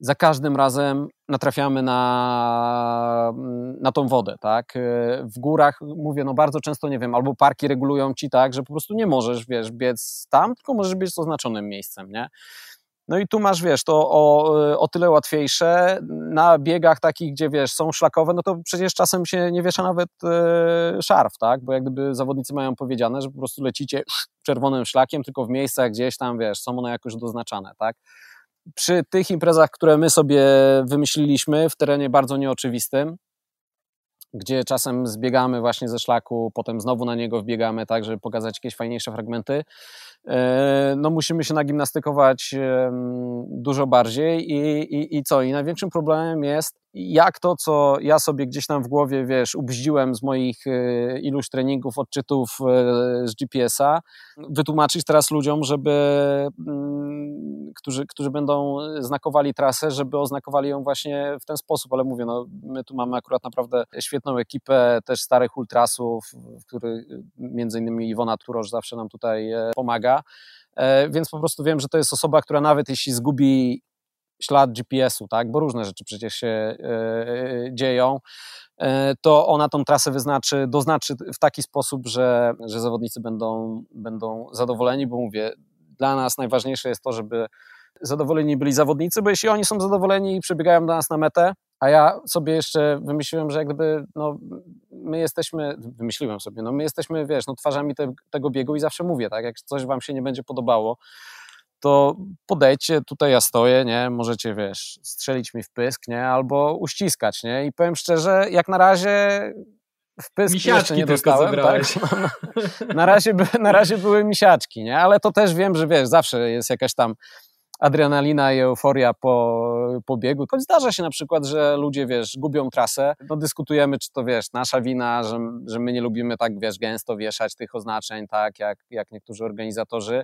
za każdym razem natrafiamy na, na tą wodę, tak? Eee, w górach, mówię, no bardzo często, nie wiem, albo parki regulują ci tak, że po prostu nie możesz, wiesz, biec tam, tylko możesz być oznaczonym miejscem, nie? No i tu masz, wiesz, to o, o tyle łatwiejsze. Na biegach takich, gdzie wiesz, są szlakowe, no to przecież czasem się nie wiesza nawet e, szarf, tak? Bo jak gdyby zawodnicy mają powiedziane, że po prostu lecicie czerwonym szlakiem, tylko w miejscach gdzieś tam, wiesz, są one jakoś doznaczane, tak? Przy tych imprezach, które my sobie wymyśliliśmy w terenie bardzo nieoczywistym, gdzie czasem zbiegamy właśnie ze szlaku, potem znowu na niego wbiegamy, tak, żeby pokazać jakieś fajniejsze fragmenty, e, no musimy się nagimnastykować dużo bardziej i, i, i co? I największym problemem jest, jak to, co ja sobie gdzieś tam w głowie, wiesz, ubździłem z moich e, iluś treningów, odczytów e, z GPS-a, wytłumaczyć teraz ludziom, żeby mm, którzy, którzy będą znakowali trasę, żeby oznakowali ją właśnie w ten sposób, ale mówię, no, my tu mamy akurat naprawdę świetną ekipę też starych ultrasów, w których między innymi Iwona Turosz zawsze nam tutaj e, pomaga, e, więc po prostu wiem, że to jest osoba, która nawet jeśli zgubi ślad GPS-u, tak, bo różne rzeczy przecież się e, dzieją, to ona tą trasę wyznaczy, doznaczy w taki sposób, że, że zawodnicy będą, będą zadowoleni, bo mówię, dla nas najważniejsze jest to, żeby zadowoleni byli zawodnicy, bo jeśli oni są zadowoleni i przebiegają do nas na metę, a ja sobie jeszcze wymyśliłem, że jak gdyby, no, my jesteśmy, wymyśliłem sobie, no my jesteśmy, wiesz, no twarzami te, tego biegu i zawsze mówię, tak, jak coś wam się nie będzie podobało, to podejdźcie, tutaj ja stoję, nie, możecie, wiesz, strzelić mi w pysk, nie, albo uściskać, nie, i powiem szczerze, jak na razie w pysk misiaczki jeszcze nie dostałem, tak? na, razie, na razie były misiaczki, nie, ale to też wiem, że wiesz, zawsze jest jakaś tam adrenalina i euforia po, po biegu. Choć zdarza się na przykład, że ludzie, wiesz, gubią trasę, no dyskutujemy, czy to, wiesz, nasza wina, że, że my nie lubimy tak, wiesz, gęsto wieszać tych oznaczeń, tak, jak, jak niektórzy organizatorzy.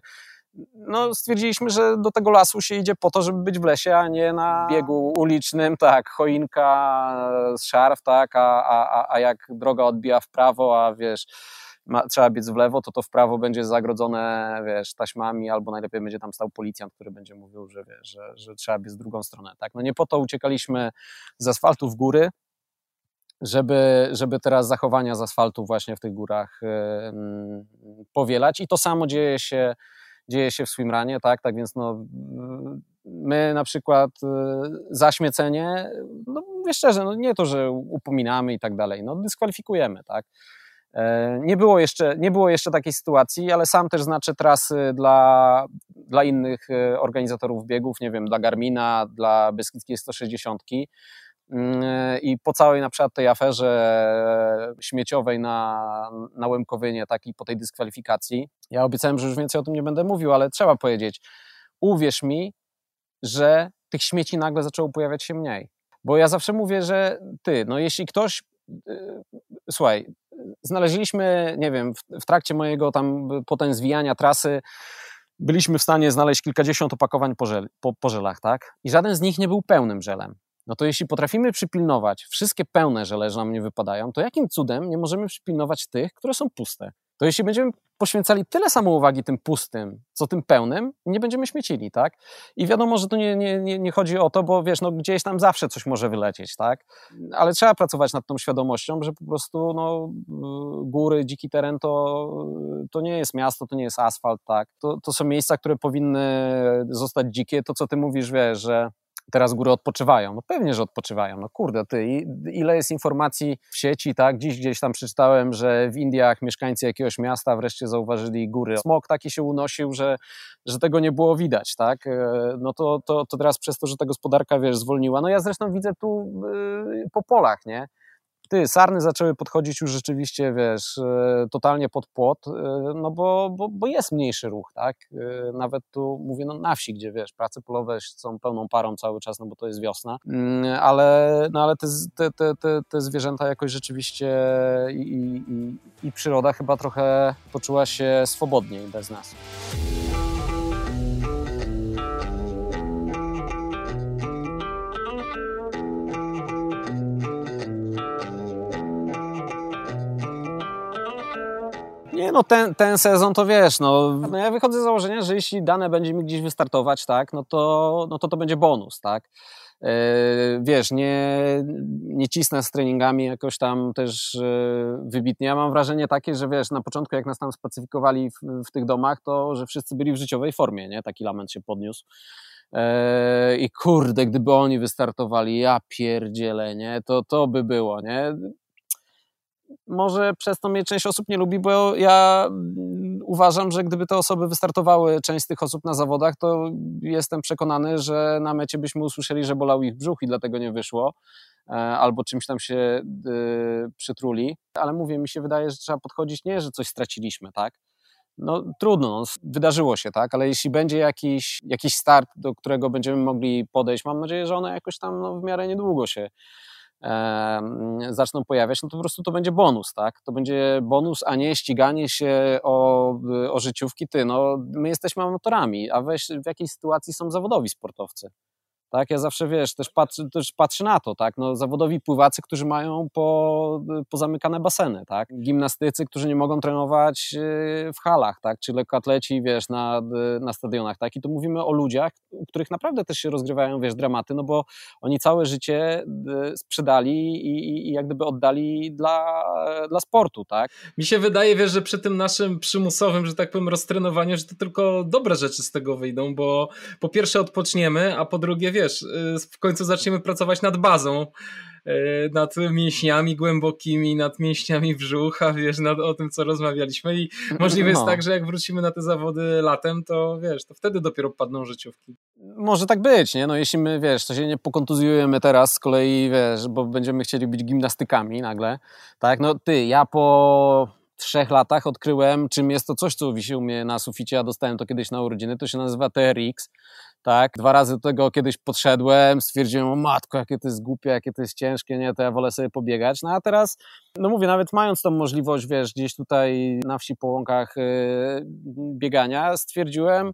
No, stwierdziliśmy, że do tego lasu się idzie po to, żeby być w lesie, a nie na biegu ulicznym, tak, choinka, szarf, tak, a, a, a jak droga odbija w prawo, a wiesz, ma, trzeba biec w lewo, to to w prawo będzie zagrodzone, wiesz, taśmami, albo najlepiej będzie tam stał policjant, który będzie mówił, że wiesz, że, że trzeba biec w drugą stronę, tak. No nie po to uciekaliśmy z asfaltu w góry, żeby, żeby teraz zachowania z asfaltu właśnie w tych górach yy, powielać i to samo dzieje się dzieje się w swimranie, tak, tak więc no my na przykład y, zaśmiecenie, no mówię szczerze, no nie to, że upominamy i tak dalej, no dyskwalifikujemy, tak. E, nie było, jeszcze, nie było jeszcze takiej sytuacji, ale sam też znaczę trasy dla, dla innych e, organizatorów biegów, nie wiem, dla Garmina, dla Beskidzkiej 160. Mm, I po całej na przykład tej aferze śmieciowej na, na Łemkowynie, tak i po tej dyskwalifikacji, ja obiecałem, że już więcej o tym nie będę mówił, ale trzeba powiedzieć, uwierz mi, że tych śmieci nagle zaczęło pojawiać się mniej. Bo ja zawsze mówię, że ty, no jeśli ktoś, yy, słuchaj, znaleźliśmy, nie wiem, w, w trakcie mojego tam potem zwijania trasy, byliśmy w stanie znaleźć kilkadziesiąt opakowań po, żel, po, po żelach, tak? I żaden z nich nie był pełnym żelem. No to jeśli potrafimy przypilnować wszystkie pełne żele, że nam nie wypadają, to jakim cudem nie możemy przypilnować tych, które są puste? To jeśli będziemy poświęcali tyle samo uwagi tym pustym, co tym pełnym, nie będziemy śmiecili, tak? I wiadomo, że to nie, nie, nie chodzi o to, bo wiesz, no gdzieś tam zawsze coś może wylecieć, tak? Ale trzeba pracować nad tą świadomością, że po prostu no, góry, dziki teren to, to nie jest miasto, to nie jest asfalt, tak? To, to są miejsca, które powinny zostać dzikie. To, co ty mówisz, wiesz, że teraz góry odpoczywają. No pewnie, że odpoczywają. No kurde, ty, ile jest informacji w sieci, tak? Dziś gdzieś tam przeczytałem, że w Indiach mieszkańcy jakiegoś miasta wreszcie zauważyli góry. Smog taki się unosił, że, że tego nie było widać, tak? E, no to, to, to teraz przez to, że ta gospodarka, wiesz, zwolniła. No ja zresztą widzę tu yy, po polach, nie? Ty, sarny zaczęły podchodzić już rzeczywiście, wiesz, e, totalnie pod płot, e, no bo, bo, bo jest mniejszy ruch, tak? E, nawet tu mówię no, na wsi, gdzie wiesz, prace polowe są pełną parą cały czas, no bo to jest wiosna, mm, ale, no, ale te, te, te, te zwierzęta jakoś rzeczywiście i, i, i przyroda chyba trochę poczuła się swobodniej bez nas. Nie, no ten, ten sezon to wiesz, no, no ja wychodzę z założenia, że jeśli dane będzie mi gdzieś wystartować, tak, no to, no to to będzie bonus, tak. Yy, wiesz, nie, nie cisnę z treningami jakoś tam też yy, wybitnie. Ja mam wrażenie takie, że wiesz, na początku jak nas tam spacyfikowali w, w tych domach, to że wszyscy byli w życiowej formie, nie? Taki lament się podniósł. Yy, I kurde, gdyby oni wystartowali, ja pierdzielę, nie? To, to by było, nie? Może przez to mnie część osób nie lubi, bo ja mm, uważam, że gdyby te osoby wystartowały, część z tych osób na zawodach, to jestem przekonany, że na mecie byśmy usłyszeli, że bolał ich brzuch i dlatego nie wyszło, e, albo czymś tam się y, przytruli. Ale mówię, mi się wydaje, że trzeba podchodzić nie, że coś straciliśmy, tak? No trudno, no, wydarzyło się, tak, ale jeśli będzie jakiś, jakiś start, do którego będziemy mogli podejść, mam nadzieję, że one jakoś tam no, w miarę niedługo się zaczną pojawiać, no to po prostu to będzie bonus, tak? To będzie bonus, a nie ściganie się o, o życiówki. Ty, no, my jesteśmy amatorami, a weź w jakiej sytuacji są zawodowi sportowcy tak? Ja zawsze, wiesz, też patrzę, też patrzę na to, tak? No, zawodowi pływacy, którzy mają po, pozamykane baseny, tak? Gimnastycy, którzy nie mogą trenować y, w halach, tak? Czy lekkoatleci, wiesz, na, na stadionach, tak? I tu mówimy o ludziach, u których naprawdę też się rozgrywają, wiesz, dramaty, no bo oni całe życie y, sprzedali i, i jak gdyby oddali dla, dla sportu, tak? Mi się wydaje, wiesz, że przy tym naszym przymusowym, że tak powiem, roztrenowaniu, że to tylko dobre rzeczy z tego wyjdą, bo po pierwsze odpoczniemy, a po drugie, wiesz, y, w końcu zaczniemy pracować nad bazą, y, nad mięśniami głębokimi, nad mięśniami brzucha, wiesz, nad, o tym, co rozmawialiśmy i możliwe no. jest tak, że jak wrócimy na te zawody latem, to wiesz, to wtedy dopiero padną życiówki. Może tak być, nie? No jeśli my, wiesz, to się nie pokontuzjujemy teraz z kolei, wiesz, bo będziemy chcieli być gimnastykami nagle, tak? No ty, ja po trzech latach odkryłem, czym jest to coś, co wisi u mnie na suficie, ja dostałem to kiedyś na urodziny, to się nazywa TRX, tak, dwa razy do tego kiedyś podszedłem, stwierdziłem, o matko, jakie to jest głupie, jakie to jest ciężkie, nie, to ja wolę sobie pobiegać, no a teraz, no mówię, nawet mając tą możliwość, wiesz, gdzieś tutaj na wsi po łąkach yy, biegania, stwierdziłem,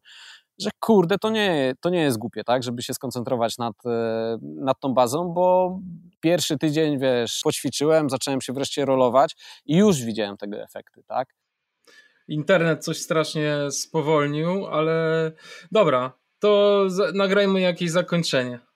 że kurde, to nie, to nie jest głupie, tak, żeby się skoncentrować nad, yy, nad tą bazą, bo pierwszy tydzień, wiesz, poćwiczyłem, zacząłem się wreszcie rolować i już widziałem tego efekty, tak. Internet coś strasznie spowolnił, ale dobra, to nagrajmy jakieś zakończenie.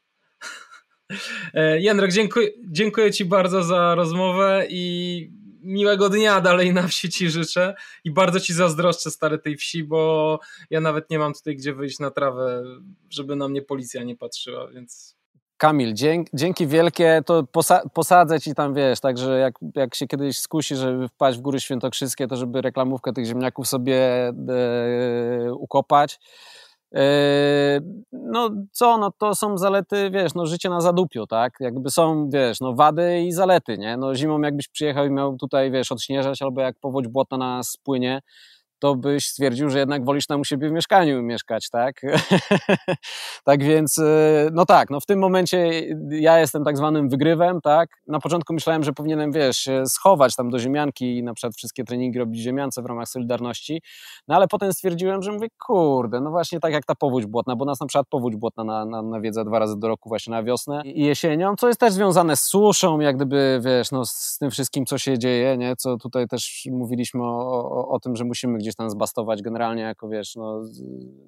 E, Jędrek, dziękuję, dziękuję Ci bardzo za rozmowę i miłego dnia dalej na wsi Ci życzę i bardzo Ci zazdroszczę stary tej wsi, bo ja nawet nie mam tutaj gdzie wyjść na trawę, żeby na mnie policja nie patrzyła, więc... Kamil, dzięki, dzięki wielkie, to posa posadzę Ci tam, wiesz, także jak, jak się kiedyś skusi, żeby wpaść w Góry Świętokrzyskie, to żeby reklamówkę tych ziemniaków sobie e, ukopać, Yy, no co, no to są zalety, wiesz, no życie na zadupiu, tak? Jakby są, wiesz, no wady i zalety, nie? No zimą jakbyś przyjechał i miał tutaj, wiesz, odśnieżać, albo jak powódź błota na nas spłynie, to byś stwierdził, że jednak wolisz tam u siebie w mieszkaniu mieszkać, tak? tak więc, y, no tak, no w tym momencie ja jestem tak zwanym wygrywem, tak? Na początku myślałem, że powinienem, wiesz, schować tam do ziemianki i na przykład wszystkie treningi robić ziemiance w ramach Solidarności, no ale potem stwierdziłem, że mówię, kurde, no właśnie tak jak ta powódź błotna, bo nas na przykład powódź błotna na, na, nawiedza dwa razy do roku właśnie na wiosnę i jesienią, co jest też związane z suszą, jak gdyby, wiesz, no z tym wszystkim, co się dzieje, nie? Co tutaj też mówiliśmy o, o, o tym, że musimy gdzieś tam zbastować generalnie jako, wiesz, no,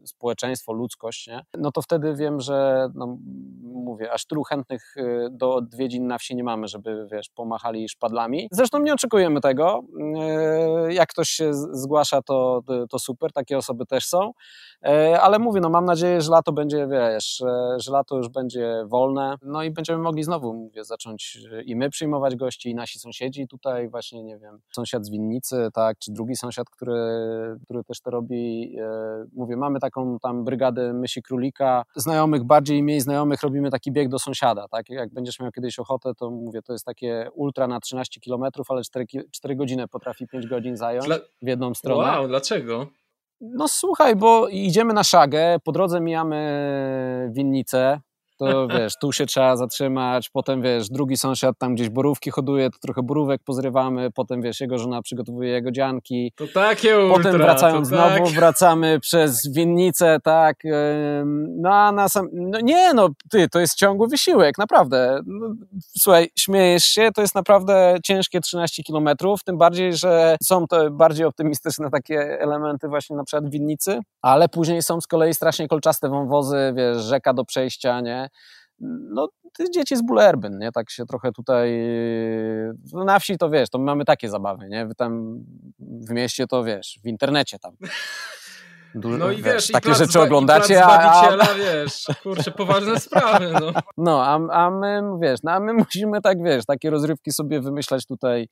społeczeństwo, ludzkość, nie? no to wtedy wiem, że, no, mówię, aż tylu chętnych y, do odwiedzin na wsi nie mamy, żeby, wiesz, pomachali szpadlami. Zresztą nie oczekujemy tego. Y, jak ktoś się zgłasza, to, to super, takie osoby też są. Y, ale mówię, no mam nadzieję, że lato będzie, wiesz, że lato już będzie wolne, no i będziemy mogli znowu, mówię, zacząć i my przyjmować gości, i nasi sąsiedzi tutaj właśnie, nie wiem, sąsiad z Winnicy, tak, czy drugi sąsiad, który który też to robi. E, mówię, mamy taką tam brygadę Mysi Królika. Znajomych, bardziej i mniej znajomych robimy taki bieg do sąsiada. Tak? Jak będziesz miał kiedyś ochotę, to mówię, to jest takie ultra na 13 km, ale 4, 4 godziny potrafi 5 godzin zająć Dla... w jedną stronę. Wow, dlaczego? No słuchaj, bo idziemy na szagę, po drodze mijamy winnicę, to wiesz, tu się trzeba zatrzymać, potem wiesz, drugi sąsiad tam gdzieś borówki hoduje, to trochę borówek pozrywamy, potem wiesz, jego żona przygotowuje jego dzianki. To takie ultra, Potem wracając znowu, tak. wracamy przez winnicę, tak, no a na sam, no nie no, ty, to jest ciągły wysiłek, naprawdę. No, słuchaj, śmiejesz się, to jest naprawdę ciężkie 13 kilometrów, tym bardziej, że są to bardziej optymistyczne takie elementy właśnie na przykład winnicy, ale później są z kolei strasznie kolczaste wąwozy, wiesz, rzeka do przejścia, nie? No, dzieci z Bullerbyn, nie? Tak się trochę tutaj... No na wsi to wiesz, to my mamy takie zabawy, nie? Wy tam w mieście to wiesz, w internecie tam. Dużo, no i wiesz, wiesz i takie rzeczy oglądacie, i a, a... wiesz, kurczę, poważne sprawy, no. No, a, a my, wiesz, no, a my musimy tak, wiesz, takie rozrywki sobie wymyślać tutaj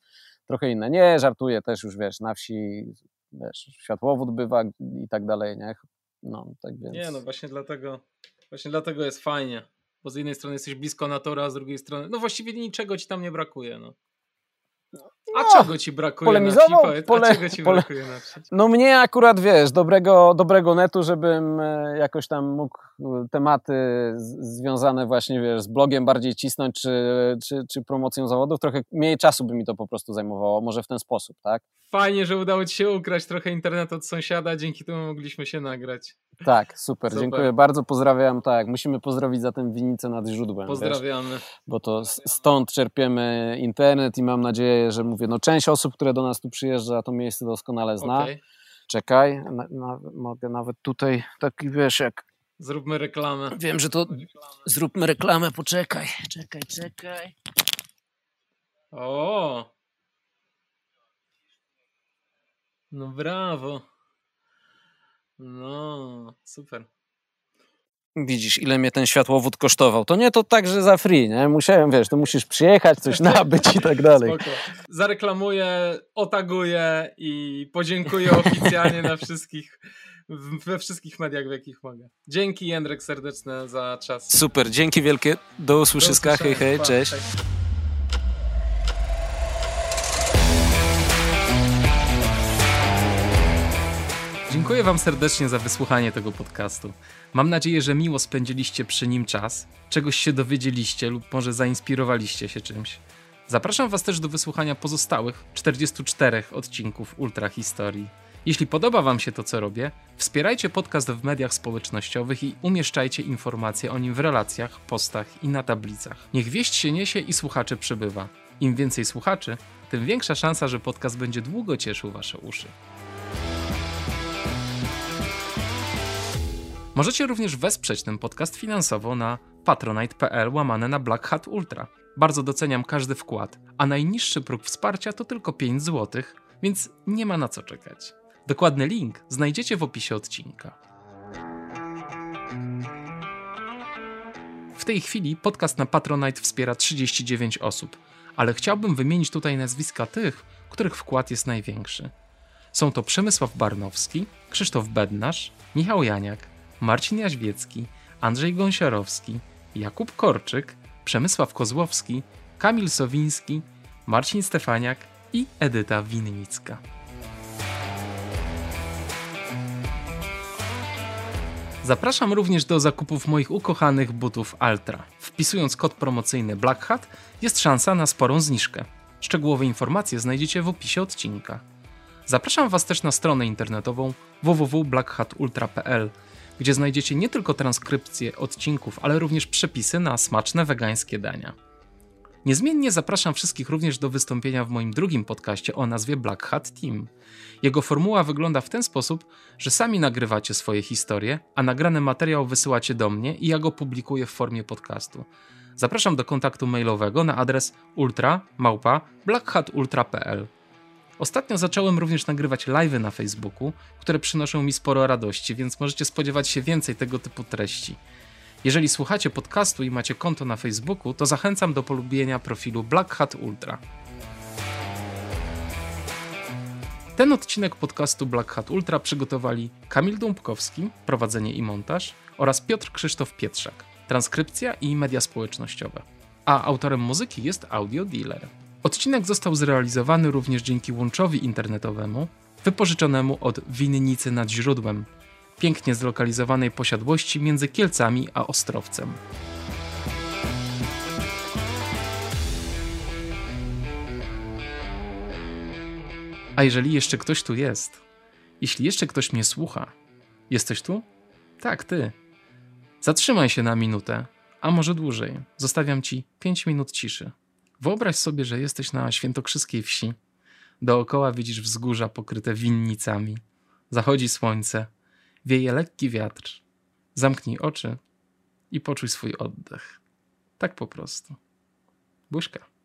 trochę inne. Nie, żartuję też już, wiesz, na wsi, wiesz, światłowód bywa i tak dalej, nie? No, tak więc... Nie, no właśnie dlatego, właśnie dlatego jest fajnie, bo z jednej strony jesteś blisko natora, a z drugiej strony, no właściwie niczego ci tam nie brakuje, no. A no, czego ci brakuje polemizował, na wsi? Pole- a czego ci pole- brakuje na wsi? No mnie akurat, wiesz, dobrego, dobrego netu, żebym e, jakoś tam mógł e, tematy związane właśnie, wiesz, z blogiem bardziej cisnąć, czy, czy, czy promocją zawodów. Trochę mniej czasu by mi to po prostu zajmowało, może w ten sposób, tak? Fajnie, że udało ci się ukraść trochę internetu od sąsiada, dzięki temu mogliśmy się nagrać. Tak, super, Super. dziękuję bardzo, pozdrawiam, tak, musimy pozdrowić zatem winnicę nad źródłem, wiesz, Pozdrawiamy. bo to stąd czerpiemy internet i mam nadzieję, że mówię, no część osób, które do nas tu przyjeżdża, to miejsce doskonale zna. Okej. Czekaj, na, na, mogę nawet tutaj, taki wiesz, jak Zróbmy reklamę. Wiem, że to. Zróbmy reklamę, poczekaj. Czekaj, czekaj. O! No brawo. No, super. Widzisz, ile mnie ten światłowód kosztował. To nie to tak, że za free, nie? Musiałem, wiesz, to musisz przyjechać, coś nabyć i tak dalej. Spoko. Zareklamuję, otaguję i podziękuję oficjalnie na wszystkich, w- we wszystkich mediach, w jakich mogę. Dzięki Jędrek serdeczne za czas. Super, dzięki wielkie. Do usłyszyska, Do hej, hej, cześć. Dziękuję Wam serdecznie za wysłuchanie tego podcastu. Mam nadzieję, że miło spędziliście przy nim czas, czegoś się dowiedzieliście lub może zainspirowaliście się czymś. Zapraszam Was też do wysłuchania pozostałych 44 odcinków Ultra Historii. Jeśli podoba Wam się to, co robię, wspierajcie podcast w mediach społecznościowych i umieszczajcie informacje o nim w relacjach, postach i na tablicach. Niech wieść się niesie i słuchaczy przybywa. Im więcej słuchaczy, tym większa szansa, że podcast będzie długo cieszył Wasze uszy. Możecie również wesprzeć ten podcast finansowo na patronite.pl łamane na Black Hat Ultra. Bardzo doceniam każdy wkład, a najniższy próg wsparcia to tylko 5 zł, więc nie ma na co czekać. Dokładny link znajdziecie w opisie odcinka. W tej chwili podcast na Patronite wspiera 39 osób, ale chciałbym wymienić tutaj nazwiska tych, których wkład jest największy. Są to Przemysław Barnowski, Krzysztof Bednarz, Michał Janiak, Marcin Jaźwiecki, Andrzej Gąsiorowski, Jakub Korczyk, Przemysław Kozłowski, Kamil Sowiński, Marcin Stefaniak i Edyta Winnicka. Zapraszam również do zakupów moich ukochanych butów Altra. Wpisując kod promocyjny Black Hat jest szansa na sporą zniżkę. Szczegółowe informacje znajdziecie w opisie odcinka. Zapraszam Was też na stronę internetową www.blackhatultra.pl, gdzie znajdziecie nie tylko transkrypcje odcinków, ale również przepisy na smaczne wegańskie dania. Niezmiennie zapraszam wszystkich również do wystąpienia w moim drugim podcaście o nazwie Black Hat Team. Jego formuła wygląda w ten sposób, że sami nagrywacie swoje historie, a nagrany materiał wysyłacie do mnie i ja go publikuję w formie podcastu. Zapraszam do kontaktu mailowego na adres ultra@blackhatultra.pl. Ostatnio zacząłem również nagrywać live'y na Facebooku, które przynoszą mi sporo radości, więc możecie spodziewać się więcej tego typu treści. Jeżeli słuchacie podcastu i macie konto na Facebooku, to zachęcam do polubienia profilu Black Hat Ultra. Ten odcinek podcastu Black Hat Ultra przygotowali Kamil Dąbkowski, prowadzenie i montaż, oraz Piotr Krzysztof Pietrzak, transkrypcja i media społecznościowe. A autorem muzyki jest Audio Dealer. Odcinek został zrealizowany również dzięki łączowi internetowemu wypożyczonemu od winnicy nad źródłem, pięknie zlokalizowanej posiadłości między Kielcami a Ostrowcem. A jeżeli jeszcze ktoś tu jest, jeśli jeszcze ktoś mnie słucha, jesteś tu? Tak, ty. Zatrzymaj się na minutę, a może dłużej. Zostawiam ci 5 minut ciszy. Wyobraź sobie, że jesteś na świętokrzyskiej wsi. Dookoła widzisz wzgórza pokryte winnicami. Zachodzi słońce, wieje lekki wiatr. Zamknij oczy i poczuj swój oddech. Tak po prostu. Buźka.